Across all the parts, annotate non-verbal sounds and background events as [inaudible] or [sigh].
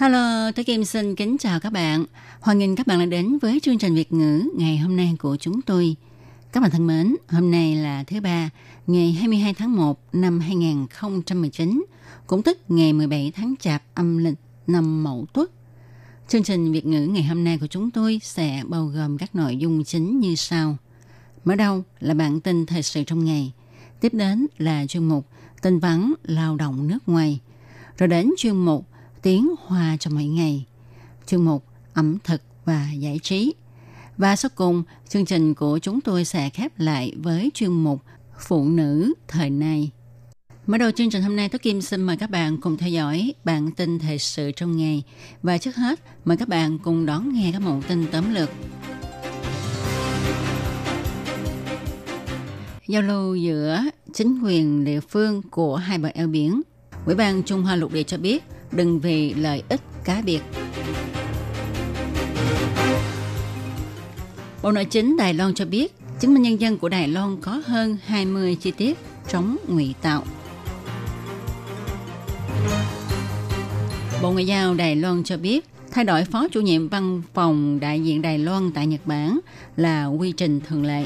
Hello, tôi Kim xin kính chào các bạn. Hoan nghênh các bạn đã đến với chương trình Việt ngữ ngày hôm nay của chúng tôi. Các bạn thân mến, hôm nay là thứ ba, ngày 22 tháng 1 năm 2019, cũng tức ngày 17 tháng Chạp âm lịch năm Mậu Tuất. Chương trình Việt ngữ ngày hôm nay của chúng tôi sẽ bao gồm các nội dung chính như sau. Mở đầu là bản tin thời sự trong ngày. Tiếp đến là chuyên mục tin vắn lao động nước ngoài. Rồi đến chuyên mục tiếng hoa trong mỗi ngày. chương mục ẩm thực và giải trí. Và sau cùng, chương trình của chúng tôi sẽ khép lại với chuyên mục Phụ nữ thời nay. Mở đầu chương trình hôm nay, Tố Kim xin mời các bạn cùng theo dõi bản tin thời sự trong ngày. Và trước hết, mời các bạn cùng đón nghe các mẫu tin tóm lược. Giao lưu giữa chính quyền địa phương của hai bờ eo biển. Ủy ban Trung Hoa Lục Địa cho biết đừng vì lợi ích cá biệt. Bộ Nội chính Đài Loan cho biết, chứng minh nhân dân của Đài Loan có hơn 20 chi tiết chống ngụy tạo. Bộ Ngoại giao Đài Loan cho biết, thay đổi phó chủ nhiệm văn phòng đại diện Đài Loan tại Nhật Bản là quy trình thường lệ.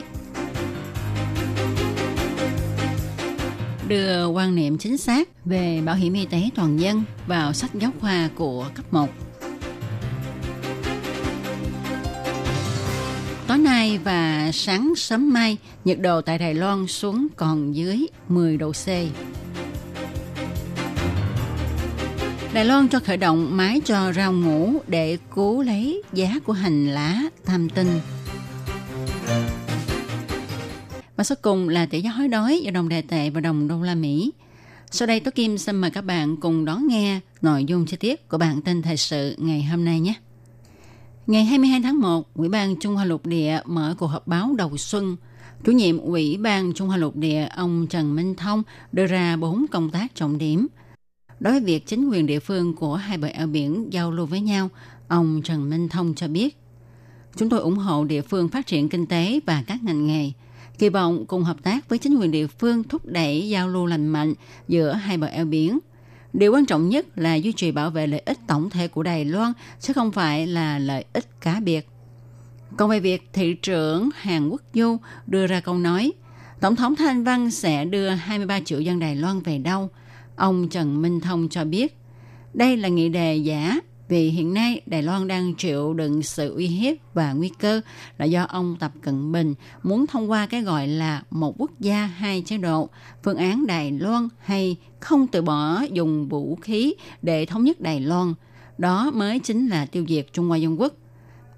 Đưa quan niệm chính xác về bảo hiểm y tế toàn dân vào sách giáo khoa của cấp 1. Tối nay và sáng sớm mai, nhiệt độ tại Đài Loan xuống còn dưới 10 độ C. Đài Loan cho khởi động máy cho rau ngủ để cứu lấy giá của hành lá tam tinh. Và sau cùng là tỷ giá hối đoái giữa đồng đề tệ và đồng đô la Mỹ. Sau đây Tố Kim xin mời các bạn cùng đón nghe nội dung chi tiết của bản tin thời sự ngày hôm nay nhé. Ngày 22 tháng 1, Ủy ban Trung Hoa Lục Địa mở cuộc họp báo đầu xuân. Chủ nhiệm Ủy ban Trung Hoa Lục Địa ông Trần Minh Thông đưa ra bốn công tác trọng điểm. Đối với việc chính quyền địa phương của hai bờ eo biển giao lưu với nhau, ông Trần Minh Thông cho biết, Chúng tôi ủng hộ địa phương phát triển kinh tế và các ngành nghề, kỳ vọng cùng hợp tác với chính quyền địa phương thúc đẩy giao lưu lành mạnh giữa hai bờ eo biển – Điều quan trọng nhất là duy trì bảo vệ lợi ích tổng thể của Đài Loan, chứ không phải là lợi ích cá biệt. Còn về việc thị trưởng Hàn Quốc Du đưa ra câu nói, Tổng thống Thanh Văn sẽ đưa 23 triệu dân Đài Loan về đâu? Ông Trần Minh Thông cho biết, đây là nghị đề giả vì hiện nay Đài Loan đang chịu đựng sự uy hiếp và nguy cơ là do ông Tập Cận Bình muốn thông qua cái gọi là một quốc gia hai chế độ, phương án Đài Loan hay không từ bỏ dùng vũ khí để thống nhất Đài Loan. Đó mới chính là tiêu diệt Trung Hoa Dân Quốc.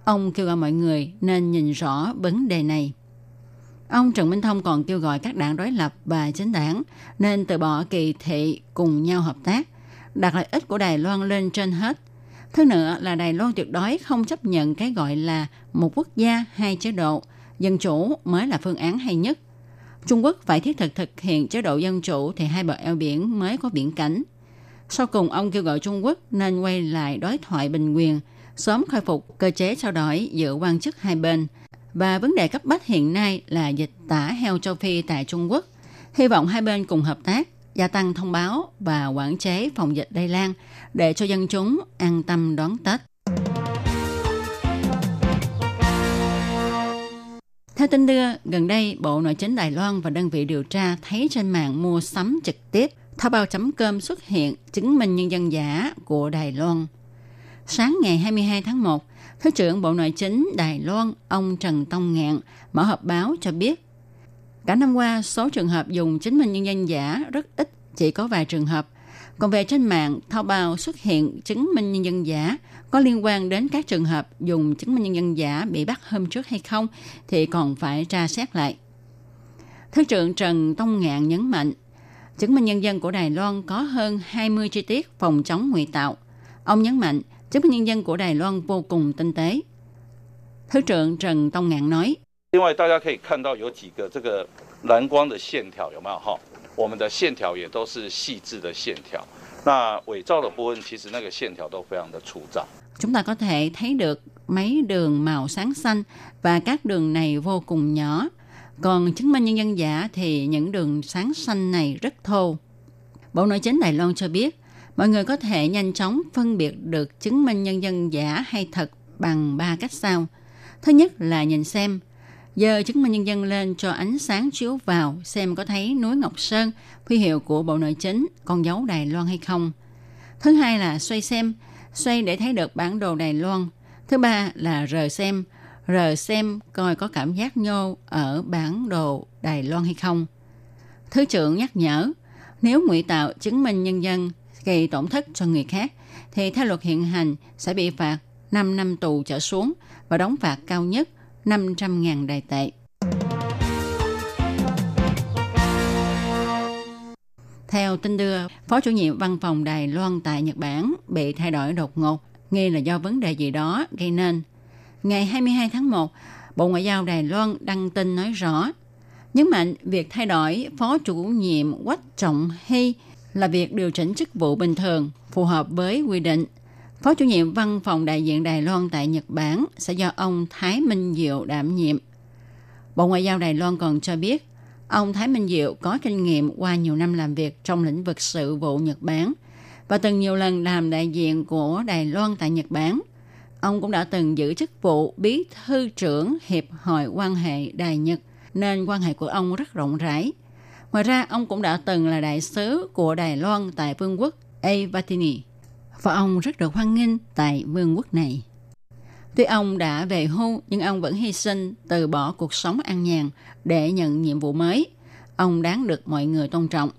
Ông kêu gọi mọi người nên nhìn rõ vấn đề này. Ông Trần Minh Thông còn kêu gọi các đảng đối lập và chính đảng nên từ bỏ kỳ thị cùng nhau hợp tác, đặt lợi ích của Đài Loan lên trên hết Thứ nữa là Đài Loan tuyệt đối không chấp nhận cái gọi là một quốc gia hai chế độ, dân chủ mới là phương án hay nhất. Trung Quốc phải thiết thực thực hiện chế độ dân chủ thì hai bờ eo biển mới có biển cảnh. Sau cùng, ông kêu gọi Trung Quốc nên quay lại đối thoại bình quyền, sớm khôi phục cơ chế trao đổi giữa quan chức hai bên. Và vấn đề cấp bách hiện nay là dịch tả heo châu Phi tại Trung Quốc. Hy vọng hai bên cùng hợp tác, gia tăng thông báo và quản chế phòng dịch lây lan để cho dân chúng an tâm đón Tết. Theo tin đưa, gần đây Bộ Nội chính Đài Loan và đơn vị điều tra thấy trên mạng mua sắm trực tiếp thao bao chấm cơm xuất hiện chứng minh nhân dân giả của Đài Loan. Sáng ngày 22 tháng 1, Thứ trưởng Bộ Nội chính Đài Loan ông Trần Tông Ngạn mở họp báo cho biết cả năm qua số trường hợp dùng chứng minh nhân dân giả rất ít, chỉ có vài trường hợp còn về trên mạng, thao bao xuất hiện chứng minh nhân dân giả có liên quan đến các trường hợp dùng chứng minh nhân dân giả bị bắt hôm trước hay không thì còn phải tra xét lại. Thứ trưởng Trần Tông Ngạn nhấn mạnh, chứng minh nhân dân của Đài Loan có hơn 20 chi tiết phòng chống ngụy tạo. Ông nhấn mạnh, chứng minh nhân dân của Đài Loan vô cùng tinh tế. Thứ trưởng Trần Tông Ngạn nói, 另外，大家可以看到有几个这个蓝光的线条有没有哈？我们的线条也都是细致的线条。那伪造的部分，其实那个线条都非常的粗糙。 chúng ta có thể thấy được mấy đường màu sáng xanh và các đường này vô cùng nhỏ. Còn chứng minh nhân dân giả thì những đường sáng xanh này rất thô. Bộ Nội chính Đài Loan cho biết, mọi người có thể nhanh chóng phân biệt được chứng minh nhân dân giả hay thật bằng ba cách sau. Thứ nhất là nhìn xem, giờ chứng minh nhân dân lên cho ánh sáng chiếu vào xem có thấy núi Ngọc Sơn, huy hiệu của Bộ Nội chính, con dấu Đài Loan hay không. Thứ hai là xoay xem, xoay để thấy được bản đồ Đài Loan. Thứ ba là rờ xem, rờ xem coi có cảm giác nhô ở bản đồ Đài Loan hay không. Thứ trưởng nhắc nhở, nếu ngụy tạo chứng minh nhân dân gây tổn thất cho người khác, thì theo luật hiện hành sẽ bị phạt 5 năm tù trở xuống và đóng phạt cao nhất 500.000 đài tệ. Theo tin đưa, Phó chủ nhiệm văn phòng Đài Loan tại Nhật Bản bị thay đổi đột ngột, nghi là do vấn đề gì đó gây nên. Ngày 22 tháng 1, Bộ Ngoại giao Đài Loan đăng tin nói rõ, nhấn mạnh việc thay đổi Phó chủ nhiệm Quách Trọng Hy là việc điều chỉnh chức vụ bình thường, phù hợp với quy định. Phó chủ nhiệm văn phòng đại diện Đài Loan tại Nhật Bản sẽ do ông Thái Minh Diệu đảm nhiệm. Bộ Ngoại giao Đài Loan còn cho biết, ông Thái Minh Diệu có kinh nghiệm qua nhiều năm làm việc trong lĩnh vực sự vụ Nhật Bản và từng nhiều lần làm đại diện của Đài Loan tại Nhật Bản. Ông cũng đã từng giữ chức vụ bí thư trưởng Hiệp hội quan hệ Đài Nhật, nên quan hệ của ông rất rộng rãi. Ngoài ra, ông cũng đã từng là đại sứ của Đài Loan tại vương quốc Avatini và ông rất được hoan nghênh tại vương quốc này. Tuy ông đã về hưu, nhưng ông vẫn hy sinh từ bỏ cuộc sống an nhàn để nhận nhiệm vụ mới. Ông đáng được mọi người tôn trọng.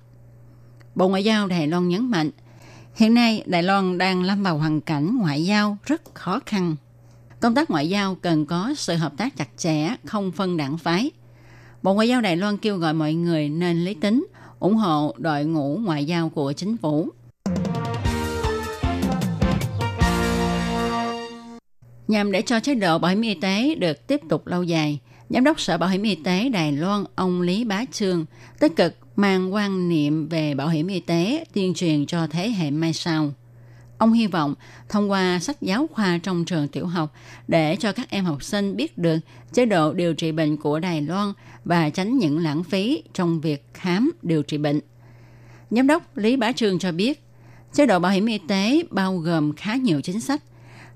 Bộ Ngoại giao Đài Loan nhấn mạnh, hiện nay Đài Loan đang lâm vào hoàn cảnh ngoại giao rất khó khăn. Công tác ngoại giao cần có sự hợp tác chặt chẽ, không phân đảng phái. Bộ Ngoại giao Đài Loan kêu gọi mọi người nên lý tính, ủng hộ đội ngũ ngoại giao của chính phủ. Nhằm để cho chế độ bảo hiểm y tế được tiếp tục lâu dài, Giám đốc Sở Bảo hiểm Y tế Đài Loan ông Lý Bá Trương tích cực mang quan niệm về bảo hiểm y tế tuyên truyền cho thế hệ mai sau. Ông hy vọng thông qua sách giáo khoa trong trường tiểu học để cho các em học sinh biết được chế độ điều trị bệnh của Đài Loan và tránh những lãng phí trong việc khám điều trị bệnh. Giám đốc Lý Bá Trương cho biết, chế độ bảo hiểm y tế bao gồm khá nhiều chính sách.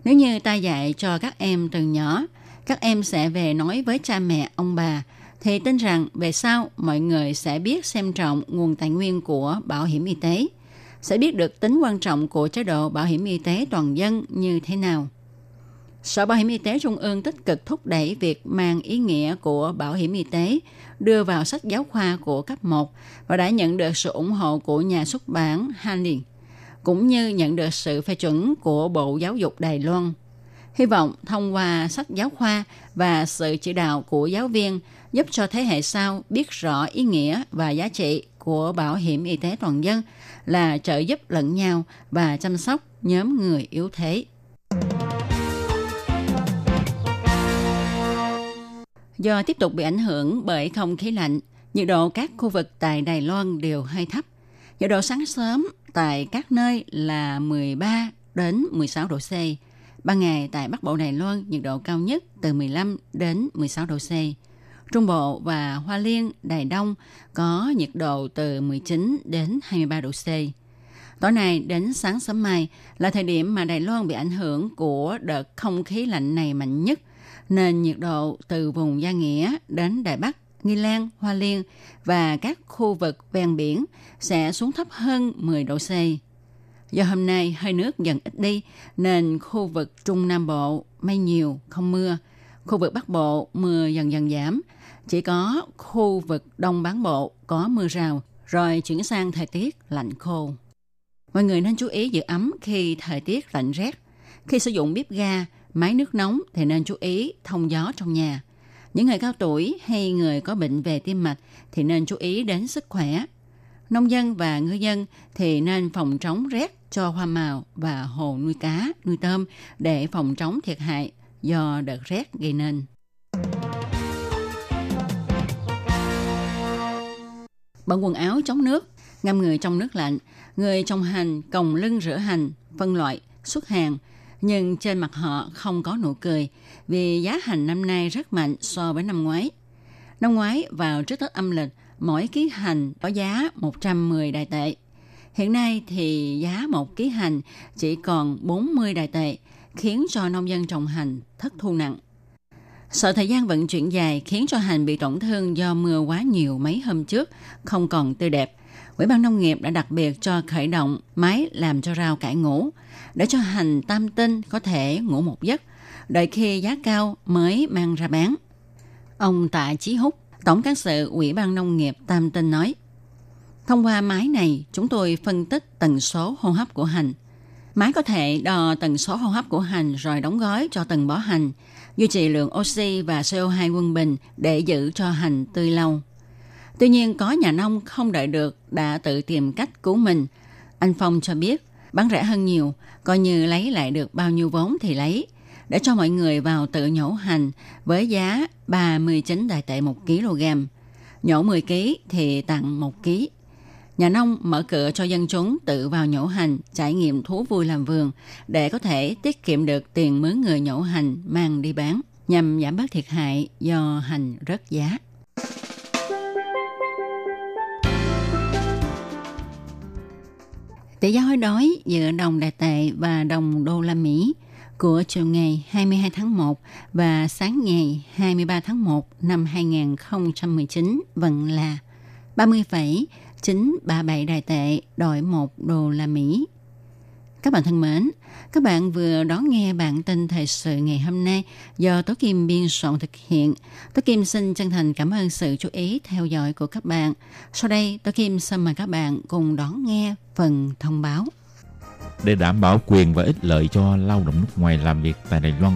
Nếu như ta dạy cho các em từ nhỏ, các em sẽ về nói với cha mẹ, ông bà, thì tin rằng về sau mọi người sẽ biết xem trọng nguồn tài nguyên của bảo hiểm y tế, sẽ biết được tính quan trọng của chế độ bảo hiểm y tế toàn dân như thế nào. Sở Bảo hiểm Y tế Trung ương tích cực thúc đẩy việc mang ý nghĩa của bảo hiểm y tế đưa vào sách giáo khoa của cấp 1 và đã nhận được sự ủng hộ của nhà xuất bản Hanlin, cũng như nhận được sự phê chuẩn của Bộ Giáo dục Đài Loan. Hy vọng thông qua sách giáo khoa và sự chỉ đạo của giáo viên giúp cho thế hệ sau biết rõ ý nghĩa và giá trị của bảo hiểm y tế toàn dân là trợ giúp lẫn nhau và chăm sóc nhóm người yếu thế. Do tiếp tục bị ảnh hưởng bởi không khí lạnh, nhiệt độ các khu vực tại Đài Loan đều hơi thấp. Nhiệt độ sáng sớm tại các nơi là 13 đến 16 độ C. Ban ngày tại Bắc Bộ Đài Loan nhiệt độ cao nhất từ 15 đến 16 độ C. Trung Bộ và Hoa Liên, Đài Đông có nhiệt độ từ 19 đến 23 độ C. Tối nay đến sáng sớm mai là thời điểm mà Đài Loan bị ảnh hưởng của đợt không khí lạnh này mạnh nhất, nên nhiệt độ từ vùng Gia Nghĩa đến Đài Bắc, Nghi Lan, Hoa Liên và các khu vực ven biển sẽ xuống thấp hơn 10 độ C. Do hôm nay hơi nước dần ít đi nên khu vực Trung Nam Bộ mây nhiều, không mưa. Khu vực Bắc Bộ mưa dần dần giảm. Chỉ có khu vực Đông Bán Bộ có mưa rào rồi chuyển sang thời tiết lạnh khô. Mọi người nên chú ý giữ ấm khi thời tiết lạnh rét. Khi sử dụng bếp ga, máy nước nóng thì nên chú ý thông gió trong nhà. Những người cao tuổi hay người có bệnh về tim mạch thì nên chú ý đến sức khỏe. Nông dân và ngư dân thì nên phòng chống rét cho hoa màu và hồ nuôi cá, nuôi tôm để phòng chống thiệt hại do đợt rét gây nên. Bận quần áo chống nước, ngâm người trong nước lạnh, người trồng hành còng lưng rửa hành, phân loại, xuất hàng, nhưng trên mặt họ không có nụ cười vì giá hành năm nay rất mạnh so với năm ngoái. Năm ngoái vào trước Tết âm lịch, mỗi ký hành có giá 110 đại tệ. Hiện nay thì giá một ký hành chỉ còn 40 đại tệ, khiến cho nông dân trồng hành thất thu nặng. Sợ thời gian vận chuyển dài khiến cho hành bị tổn thương do mưa quá nhiều mấy hôm trước, không còn tươi đẹp. Ủy ban nông nghiệp đã đặc biệt cho khởi động máy làm cho rau cải ngũ để cho hành tam tinh có thể ngủ một giấc, đợi khi giá cao mới mang ra bán. Ông Tạ Chí Húc, Tổng cán sự Ủy ban Nông nghiệp Tam Tinh nói, Thông qua máy này, chúng tôi phân tích tần số hô hấp của hành. Máy có thể đo tần số hô hấp của hành rồi đóng gói cho từng bó hành, duy trì lượng oxy và CO2 quân bình để giữ cho hành tươi lâu. Tuy nhiên, có nhà nông không đợi được đã tự tìm cách cứu mình. Anh Phong cho biết, bán rẻ hơn nhiều, coi như lấy lại được bao nhiêu vốn thì lấy, để cho mọi người vào tự nhổ hành với giá 39 đại tệ 1 kg. Nhổ 10 kg thì tặng 1 kg. Nhà nông mở cửa cho dân chúng tự vào nhổ hành, trải nghiệm thú vui làm vườn để có thể tiết kiệm được tiền mướn người nhổ hành mang đi bán nhằm giảm bớt thiệt hại do hành rớt giá. Tỷ giá hối đoái giữa đồng đại tệ và đồng đô la Mỹ của chiều ngày 22 tháng 1 và sáng ngày 23 tháng 1 năm 2019 vẫn là 30,937 đại tệ đổi 1 đô la Mỹ. Các bạn thân mến, các bạn vừa đón nghe bản tin thời sự ngày hôm nay do Tố Kim biên soạn thực hiện. Tố Kim xin chân thành cảm ơn sự chú ý theo dõi của các bạn. Sau đây, Tố Kim xin mời các bạn cùng đón nghe phần thông báo. Để đảm bảo quyền và ích lợi cho lao động nước ngoài làm việc tại Đài Loan,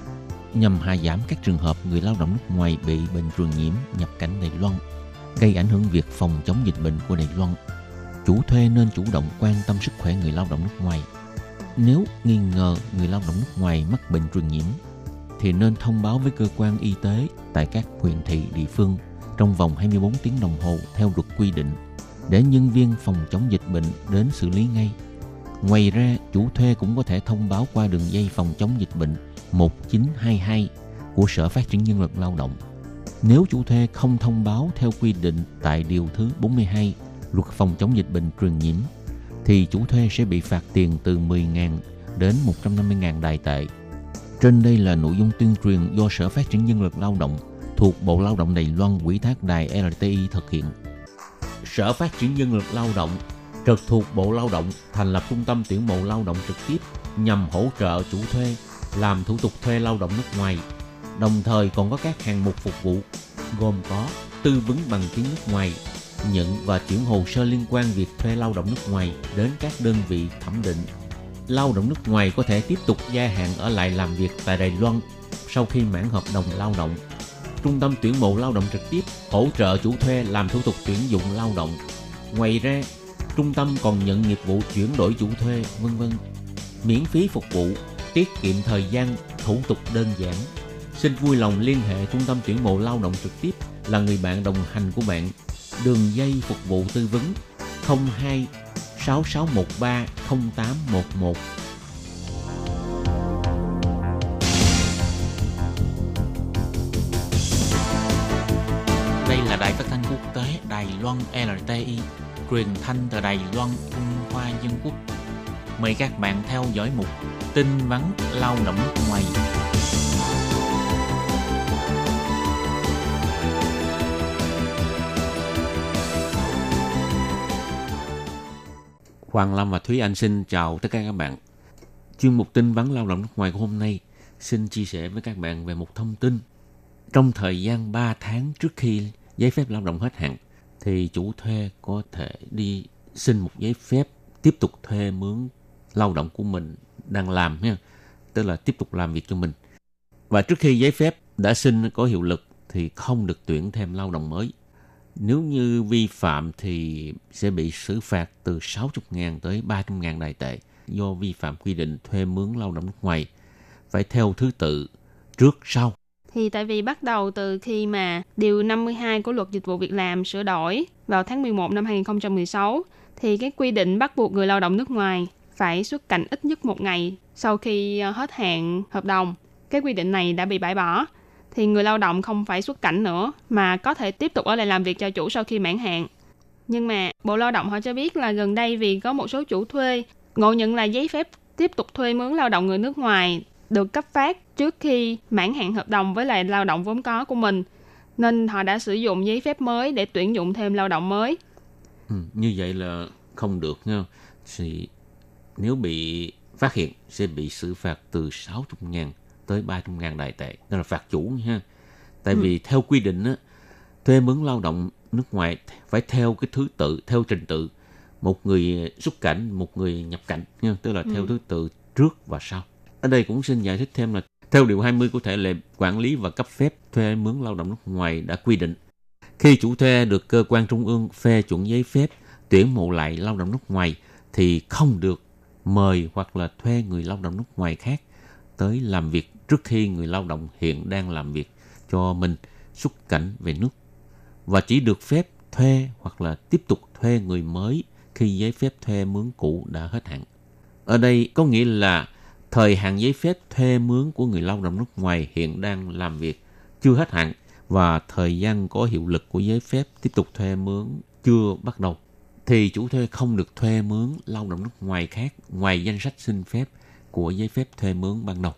nhằm hạ giảm các trường hợp người lao động nước ngoài bị bệnh truyền nhiễm nhập cảnh Đài Loan, gây ảnh hưởng việc phòng chống dịch bệnh của Đài Loan. Chủ thuê nên chủ động quan tâm sức khỏe người lao động nước ngoài. Nếu nghi ngờ người lao động nước ngoài mắc bệnh truyền nhiễm, thì nên thông báo với cơ quan y tế tại các huyện thị địa phương trong vòng 24 tiếng đồng hồ theo luật quy định để nhân viên phòng chống dịch bệnh đến xử lý ngay. Ngoài ra, chủ thuê cũng có thể thông báo qua đường dây phòng chống dịch bệnh 1922 của Sở Phát triển Nhân lực Lao động. Nếu chủ thuê không thông báo theo quy định tại Điều thứ 42 Luật phòng chống dịch bệnh truyền nhiễm, thì chủ thuê sẽ bị phạt tiền từ 10.000 đến 150.000 đài tệ. Trên đây là nội dung tuyên truyền do Sở Phát triển Nhân lực Lao động thuộc Bộ Lao động Đài Loan quỹ thác đài RTI thực hiện. Sở Phát triển Nhân lực Lao động trực thuộc Bộ Lao động thành lập trung tâm tuyển mộ lao động trực tiếp nhằm hỗ trợ chủ thuê làm thủ tục thuê lao động nước ngoài. Đồng thời còn có các hạng mục phục vụ gồm có tư vấn bằng tiếng nước ngoài, nhận và chuyển hồ sơ liên quan việc thuê lao động nước ngoài đến các đơn vị thẩm định. Lao động nước ngoài có thể tiếp tục gia hạn ở lại làm việc tại Đài Loan sau khi mãn hợp đồng lao động. Trung tâm tuyển mộ lao động trực tiếp hỗ trợ chủ thuê làm thủ tục tuyển dụng lao động. Ngoài ra, trung tâm còn nhận nghiệp vụ chuyển đổi chủ thuê, vân vân. Miễn phí phục vụ tiết kiệm thời gian, thủ tục đơn giản. Xin vui lòng liên hệ Trung tâm tuyển mộ lao động trực tiếp là người bạn đồng hành của bạn. Đường dây phục vụ tư vấn 02 6613 0811. Đây là đài phát thanh quốc tế Đài Loan LTI, truyền thanh từ Đài Loan, Trung Hoa Dân Quốc. Mời các bạn theo dõi mục tin vắn lao động nước ngoài. Hoàng Lâm và Thúy Anh xin chào tất cả các bạn. Chuyên mục tin vắn lao động nước ngoài của hôm nay xin chia sẻ với các bạn về một thông tin. Trong thời gian 3 tháng trước khi giấy phép lao động hết hạn, thì chủ thuê có thể đi xin một giấy phép tiếp tục thuê mướn lao động của mình đang làm ha tức là tiếp tục làm việc cho mình. Và trước khi giấy phép đã xin có hiệu lực thì không được tuyển thêm lao động mới. Nếu như vi phạm thì sẽ bị xử phạt từ 60.000 tới 300.000 đài tệ do vi phạm quy định thuê mướn lao động nước ngoài. Phải theo thứ tự trước sau. Thì tại vì bắt đầu từ khi mà Điều 52 của Luật Dịch vụ Việc làm sửa đổi vào tháng 11 năm 2016, thì cái quy định bắt buộc người lao động nước ngoài phải xuất cảnh ít nhất một ngày sau khi ờ, hết hạn hợp đồng. Cái quy định này đã bị bãi bỏ thì người lao động không phải xuất cảnh nữa mà có thể tiếp tục ở lại làm việc cho chủ sau khi mãn hạn. Nhưng mà Bộ Lao động họ cho biết là gần đây vì có một số chủ thuê ngộ nhận là giấy phép tiếp tục thuê mướn lao động người nước ngoài được cấp phát trước khi mãn hạn hợp đồng với lại lao động vốn có của mình nên họ đã sử dụng giấy phép mới để tuyển dụng thêm lao động mới. Ừ, như vậy là không được nha. Thì nếu bị phát hiện sẽ bị xử phạt từ 60.000 tới 300.000 đại tệ. Đó là phạt chủ nha. Tại vì theo quy định á, thuê mướn lao động nước ngoài phải theo cái thứ tự, theo trình tự. Một người xuất cảnh, một người nhập cảnh. Nha. Tức là theo Ừ. thứ tự trước và sau. Ở đây cũng xin giải thích thêm là theo điều 20 của thể lệ quản lý và cấp phép thuê mướn lao động nước ngoài đã quy định khi chủ thuê được cơ quan trung ương phê chuẩn giấy phép tuyển mộ lại lao động nước ngoài thì không được mời hoặc là thuê người lao động nước ngoài khác tới làm việc trước khi người lao động hiện đang làm việc cho mình xuất cảnh về nước và chỉ được phép thuê hoặc là tiếp tục thuê người mới khi giấy phép thuê mướn cũ đã hết hạn. Ở đây có nghĩa là thời hạn giấy phép thuê mướn của người lao động nước ngoài hiện đang làm việc chưa hết hạn và thời gian có hiệu lực của giấy phép tiếp tục thuê mướn chưa bắt đầu thì chủ thuê không được thuê mướn lao động nước ngoài khác ngoài danh sách xin phép của giấy phép thuê mướn ban đầu.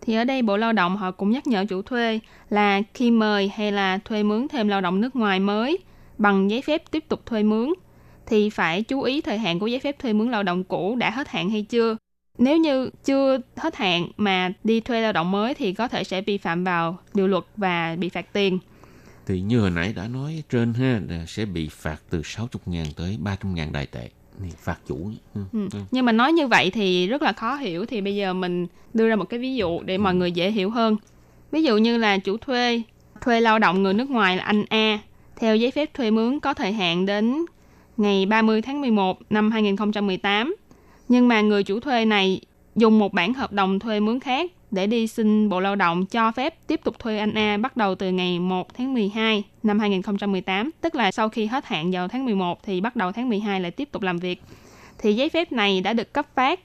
Thì ở đây Bộ Lao động họ cũng nhắc nhở chủ thuê là khi mời hay là thuê mướn thêm lao động nước ngoài mới bằng giấy phép tiếp tục thuê mướn, thì phải chú ý thời hạn của giấy phép thuê mướn lao động cũ đã hết hạn hay chưa. Nếu như chưa hết hạn mà đi thuê lao động mới thì có thể sẽ vi phạm vào điều luật và bị phạt tiền. Thì như hồi nãy đã nói trên ha là sẽ bị phạt từ 60.000 tới 300.000 đại tệ. Phạt chủ. Ừ. Ừ. Ừ. Nhưng mà nói như vậy thì rất là khó hiểu thì bây giờ mình đưa ra một cái ví dụ để mọi người dễ hiểu hơn. Ví dụ như là chủ thuê thuê lao động người nước ngoài là anh A theo giấy phép thuê mướn có thời hạn đến ngày 30 tháng 11 năm 2018. Nhưng mà người chủ thuê này dùng một bản hợp đồng thuê mướn khác để đi xin Bộ Lao động cho phép tiếp tục thuê anh A bắt đầu từ ngày 1 tháng 12 năm 2018, tức là sau khi hết hạn vào tháng 11 thì bắt đầu tháng 12 lại tiếp tục làm việc. Thì giấy phép này đã được cấp phát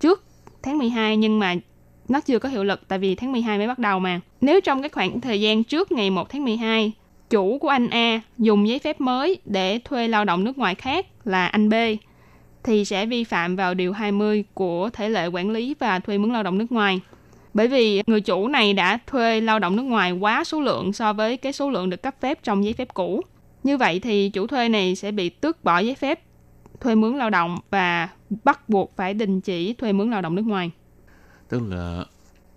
trước tháng 12 nhưng mà nó chưa có hiệu lực tại vì tháng 12 mới bắt đầu mà. Nếu trong cái khoảng thời gian trước ngày 1 tháng 12, chủ của anh A dùng giấy phép mới để thuê lao động nước ngoài khác là anh B thì sẽ vi phạm vào điều 20 của thể lệ quản lý và thuê mướn lao động nước ngoài. Bởi vì người chủ này đã thuê lao động nước ngoài quá số lượng so với cái số lượng được cấp phép trong giấy phép cũ. Như vậy thì chủ thuê này sẽ bị tước bỏ giấy phép thuê mướn lao động và bắt buộc phải đình chỉ thuê mướn lao động nước ngoài. Tức là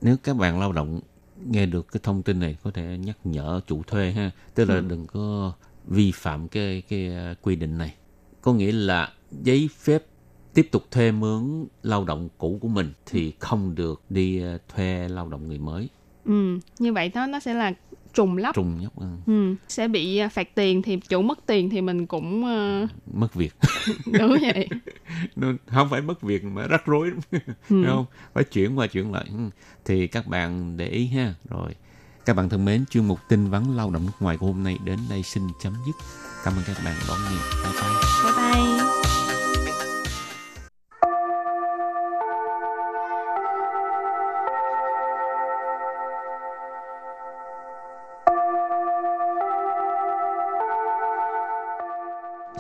nếu các bạn lao động nghe được cái thông tin này có thể nhắc nhở chủ thuê ha. Tức là Ừ. đừng có vi phạm cái cái quy định này. Có nghĩa là giấy phép tiếp tục thuê mướn lao động cũ của mình thì không được đi uh, thuê lao động người mới Ừ, như vậy đó nó sẽ là trùng lắp. trùng nhóc ừ, Ừ, sẽ bị à, phạt tiền thì chủ mất tiền thì mình cũng ờ, mất việc [laughs] đúng vậy. [laughs] Không phải mất việc mà rắc rối [laughs] lắm Ừ. Đúng không phải chuyển qua chuyển lại Ừ. thì các bạn để ý ha rồi Các bạn thân mến, chuyên mục tin vắn lao động nước ngoài của hôm nay đến đây xin chấm dứt. Cảm ơn các bạn đón nghe. Bye bye. Bye bye.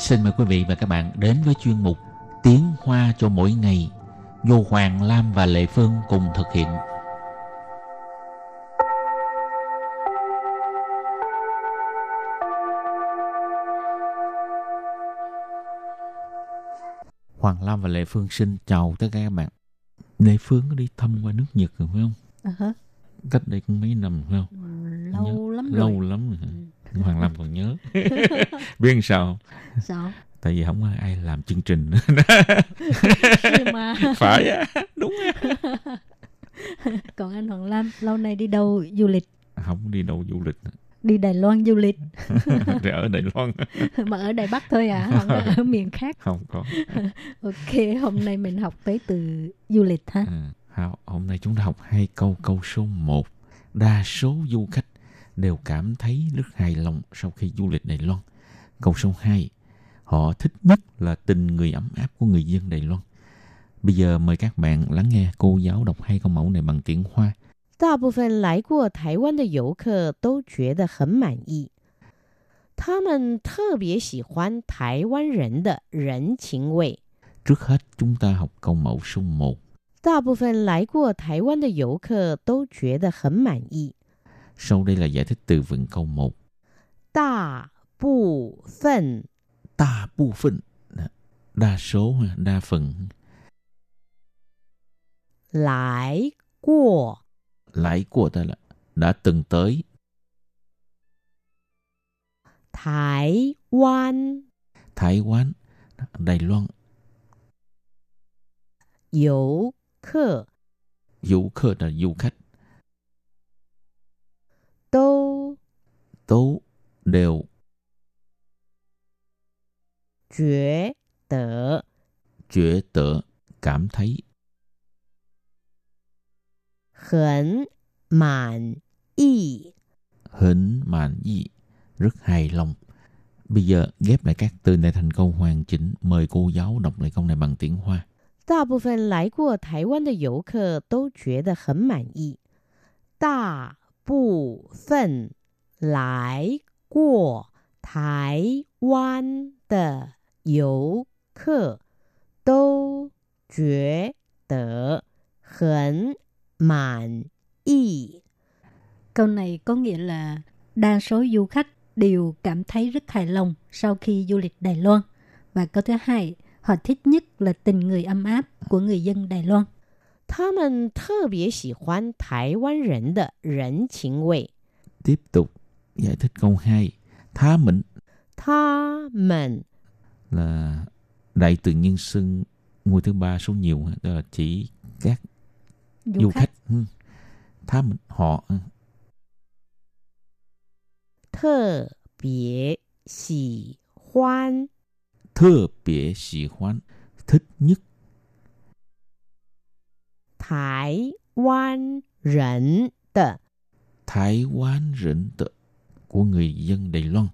Xin mời quý vị và các bạn đến với chuyên mục Tiếng Hoa cho mỗi ngày do Hoàng Lam và Lệ Phương cùng thực hiện. Hoàng Lam và Lệ Phương xin chào tất cả các bạn. Lệ Phương có đi thăm qua nước Nhật rồi phải không? Uh-huh. Cách đây cũng mấy năm phải không? Lâu Nhớ- lắm rồi. Lâu lắm rồi. Hoàng Lam còn nhớ. [laughs] Biết sao? Sao? Tại vì không có ai làm chương trình mà. [laughs] Phải á, đúng á. [laughs] Còn anh Hoàng Lam lâu nay đi đâu du lịch? Không đi đâu du lịch. Đi Đài Loan du lịch Rồi ở Đài Loan. mà ở Đài Bắc thôi à, không có ở miền khác. Không có. Ok, hôm nay mình học tới từ du lịch ha. Ừ. Hào, hôm nay chúng ta học hai câu. Câu số 1. Đa số du khách đều cảm thấy rất hài lòng sau khi du lịch Đài Loan. Câu số 2. Họ thích nhất là tình người ấm áp của người dân Đài Loan. Bây giờ mời các bạn lắng nghe cô giáo đọc hai câu mẫu này bằng tiếng Hoa. 大部分来过台湾的游客都觉得很满意。他们特别喜欢台湾人的人情味。 Trước hết chúng ta học câu mẫu số 1. 大部分来过台湾的游客都觉得很满意。 sau đây là giải thích từ vựng câu 1. Đa bộ phận. Đa bộ phận. Đa số, đa phần. Lại qua Lại qua ta là đã từng tới. Thái Quan Thái Quan Đài Loan. Dấu khơ Dấu khơ là du khách. 都 tố đều 觉得 觉得 cảm thấy 很满意。 hỉnh mạn gì rất hài lòng. Bây giờ ghép lại các từ này thành câu hoàn chỉnh. Mời cô giáo đọc lại câu này bằng tiếng Hoa. 大部分来过台湾的游客都觉得很满意。大 部分来过台湾的游客都觉得很满意。 Câu này có nghĩa là đa số du khách đều cảm thấy rất hài lòng sau khi du lịch Đài Loan. Và câu thứ hai, họ thích nhất là tình người ấm áp của người dân Đài Loan. 他们特别喜欢台湾人的人情味。 Tiếp tục giải thích câu 2. Thá mệnh 他们 là đại từ nhân xưng ngôi thứ ba số nhiều. ha. Đó là chỉ các Du, du khách, khách. Ừ. Thá mệnh họ ừ. 特别喜欢 特别喜欢 thích nhất 台湾人的 Thái Quan rỉnh tự của người dân Đài Loan.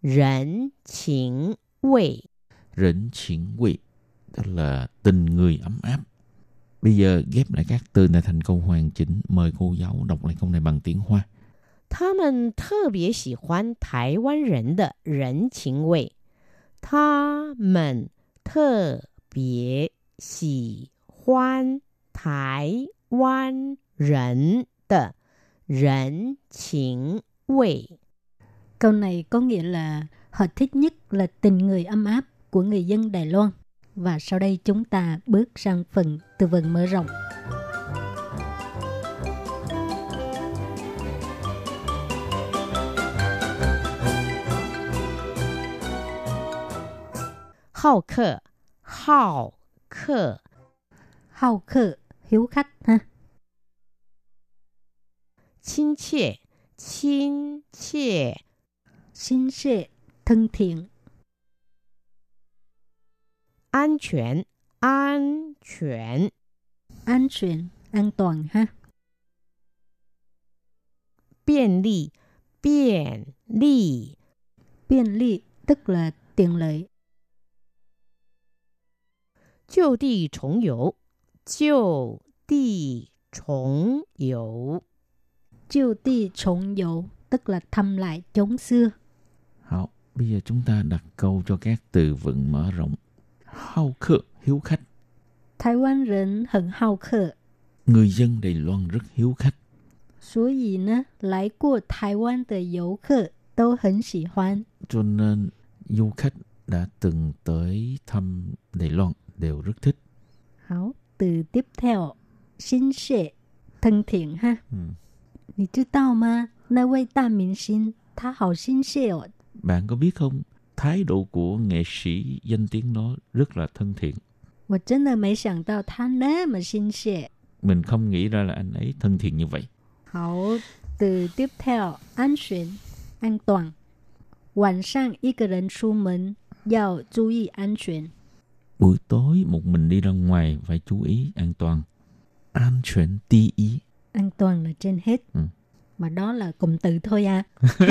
人情味。 Rỉnh triển vị tức là tình người ấm áp. Bây giờ ghép lại các từ này thành câu hoàn chỉnh. Mời cô giáo đọc lại câu này bằng tiếng Hoa. 他们特别喜欢台湾人的人情味。他们特别 喜欢台湾人的人情味。 câu này có nghĩa là họ thích nhất là tình người ấm áp của người dân Đài Loan. Và sau đây chúng ta bước sang phần từ vựng mở rộng. 好客，好 khờ Hào hiếu khách ha. Chính chệ, chính chệ Chính chệ, thân thiện An toàn, an toàn An toàn, an toàn ha. Biện lý, biện lý Biện lý tức là tiện lợi。就地重游，就地重游，就地重游 tức là thăm lại chốn xưa. Hảo, bây giờ chúng ta đặt câu cho các từ vựng mở rộng. Hao khơ, hiếu khách. Thái Quan人很好客， Người dân Đài Loan rất hiếu khách. 所以呢，来过台湾的游客都很喜欢。 Cho nên du khách đã từng tới thăm Đài Loan đều rất thích. 好，từ tiếp theo，新谢，thân thiện ha。 Ừ. 你知道吗？那位大明星他好亲切哦。 Bạn có biết không? Thái độ của nghệ sĩ danh tiếng đó rất là thân thiện. 我真的没想到他那么亲切。 Mình không nghĩ ra là anh ấy thân thiện như vậy. 好，từ tiếp theo，安全，安toàn。晚上一个人出门要注意安全。 buổi tối một mình đi ra ngoài phải chú ý an toàn. An toàn ti ý. An toàn là trên hết. Ừ. mà đó là cụm từ thôi à. [laughs]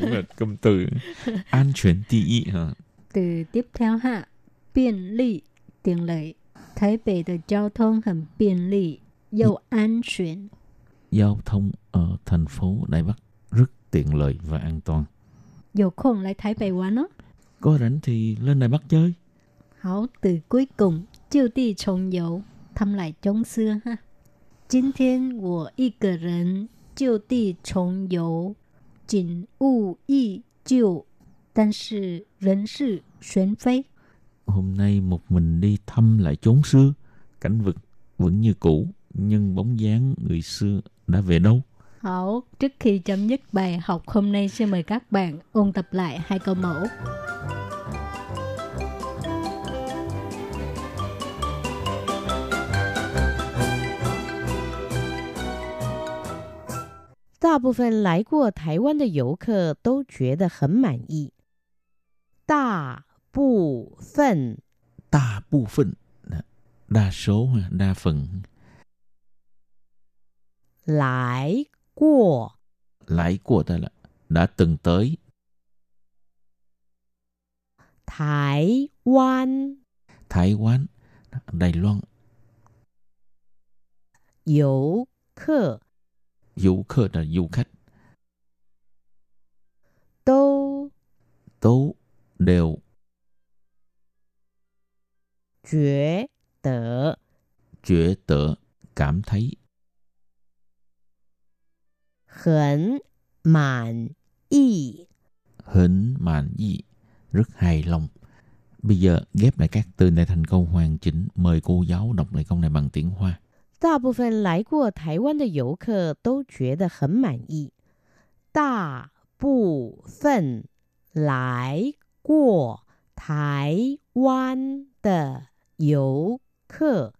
Đúng là cụm từ. An toàn ti ý hả? Từ tiếp theo ha. Tiện lợi tiện lợi Thái Bắc the giao thông hẳn tiện lợi dầu an toàn giao thông ở thành phố Đài Bắc rất tiện lợi và an toàn. Có không lại Thái Bắc quá nó. Có rảnh thì lên Đài Bắc chơi. 好，từ cuối cùng 就地重游，thăm lại chốn xưa ha. 今天我一个人就地重游，景物依旧，但是人事全非。 Hôm nay một mình đi thăm lại chốn xưa. Cảnh vật vẫn như cũ. Nhưng bóng dáng người xưa đã về đâu? Hảo, trước khi chấm dứt bài học hôm nay xin mời các bạn ôn tập lại hai câu mẫu. 大部分来过台湾的游客都觉得很满意。大部分 Đa bộ phận. Đa số, ha, đa phần. 来 过. Lái của đây là đã từng tới. Thái Quan Đài Loan. Yếu khờ Yếu khờ là du khách. Tô Tô đều. Cảm thấy. 很满意。 hến mãn ý, rất hài lòng. Bây giờ ghép lại các từ này thành câu hoàn chỉnh. Mời cô giáo đọc lại câu này bằng tiếng Hoa. 大部分来过台湾的游客都觉得很满意。大部分来过台湾的游客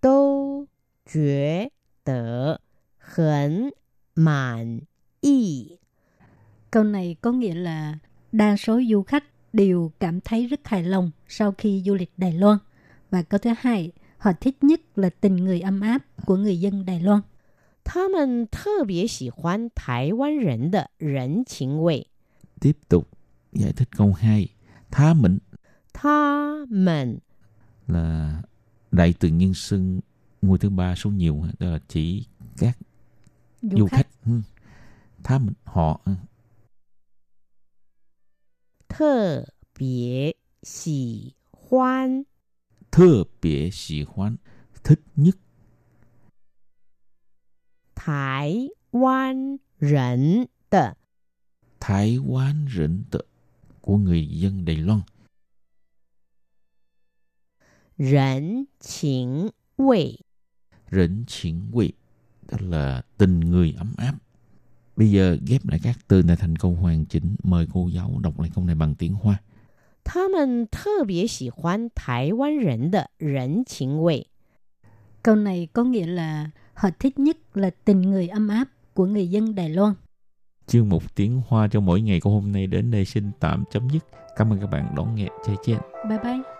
都觉得很 满意。 Câu này có nghĩa là đa số du khách đều cảm thấy rất hài lòng sau khi du lịch Đài Loan. Và câu thứ hai, họ thích nhất là tình người ấm áp của người dân Đài Loan. 他们特别喜欢台湾人的人情味。 Tiếp tục giải thích câu 2. Thá mệnh 他们 là đại từ nhân xưng ngôi thứ ba số nhiều. ha, Đó là chỉ các du, du khách, khách. Ừ. Họ. Ừ. Thơ biệt xỉ hoan. Thơ biệt xỉ hoan. Thích nhất. Thái Quan rỉnh tờ. Thái Quan rỉnh tờ của người dân Đài Loan. Rỉnh chính vị. Rỉnh chính vị là tình người ấm áp. Bây giờ ghép lại các từ này thành câu hoàn chỉnh. Mời cô giáo đọc lại câu này bằng tiếng Hoa. 他们特别喜欢台湾人的人情味。 Câu này có nghĩa là họ thích nhất là tình người ấm áp của người dân Đài Loan. Chương mục tiếng Hoa cho mỗi ngày của hôm nay đến đây xin tạm chấm dứt. Cảm ơn các bạn đón nghe. Chào chen. Bye bye.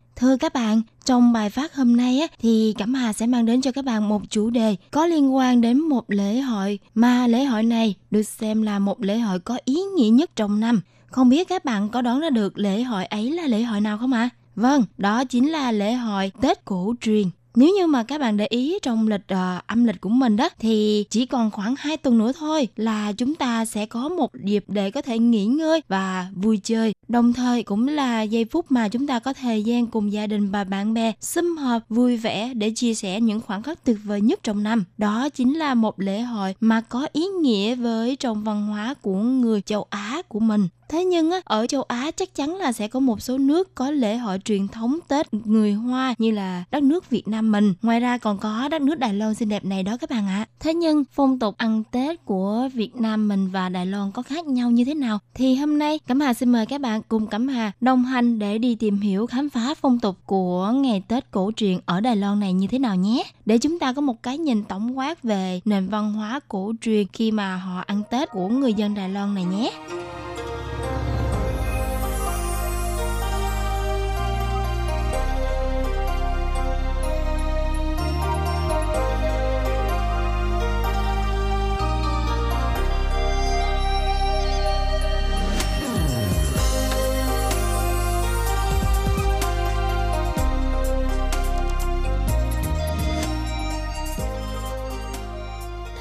Thưa các bạn, trong bài phát hôm nay á, thì Cẩm Hà sẽ mang đến cho các bạn một chủ đề có liên quan đến một lễ hội mà lễ hội này được xem là một lễ hội có ý nghĩa nhất trong năm. Không biết các bạn có đoán ra được lễ hội ấy là lễ hội nào không ạ? À? Vâng, đó chính là lễ hội Tết cổ truyền. Nếu như mà các bạn để ý trong lịch uh, âm lịch của mình đó thì chỉ còn khoảng 2 tuần nữa thôi là chúng ta sẽ có một dịp để có thể nghỉ ngơi và vui chơi. Đồng thời cũng là giây phút mà chúng ta có thời gian cùng gia đình và bạn bè sum họp vui vẻ để chia sẻ những khoảnh khắc tuyệt vời nhất trong năm. Đó chính là một lễ hội mà có ý nghĩa với trong văn hóa của người châu Á của mình. Thế nhưng á, ở châu Á chắc chắn là sẽ có một số nước có lễ hội truyền thống Tết người Hoa như là đất nước Việt Nam mình. Ngoài ra còn có đất nước Đài Loan xinh đẹp này đó các bạn ạ. À. Thế nhưng phong tục ăn Tết của Việt Nam mình và Đài Loan có khác nhau như thế nào? Thì hôm nay Cẩm Hà xin mời các bạn cùng Cẩm Hà đồng hành để đi tìm hiểu khám phá phong tục của ngày Tết cổ truyền ở Đài Loan này như thế nào nhé. Để chúng ta có một cái nhìn tổng quát về nền văn hóa cổ truyền khi mà họ ăn Tết của người dân Đài Loan này nhé.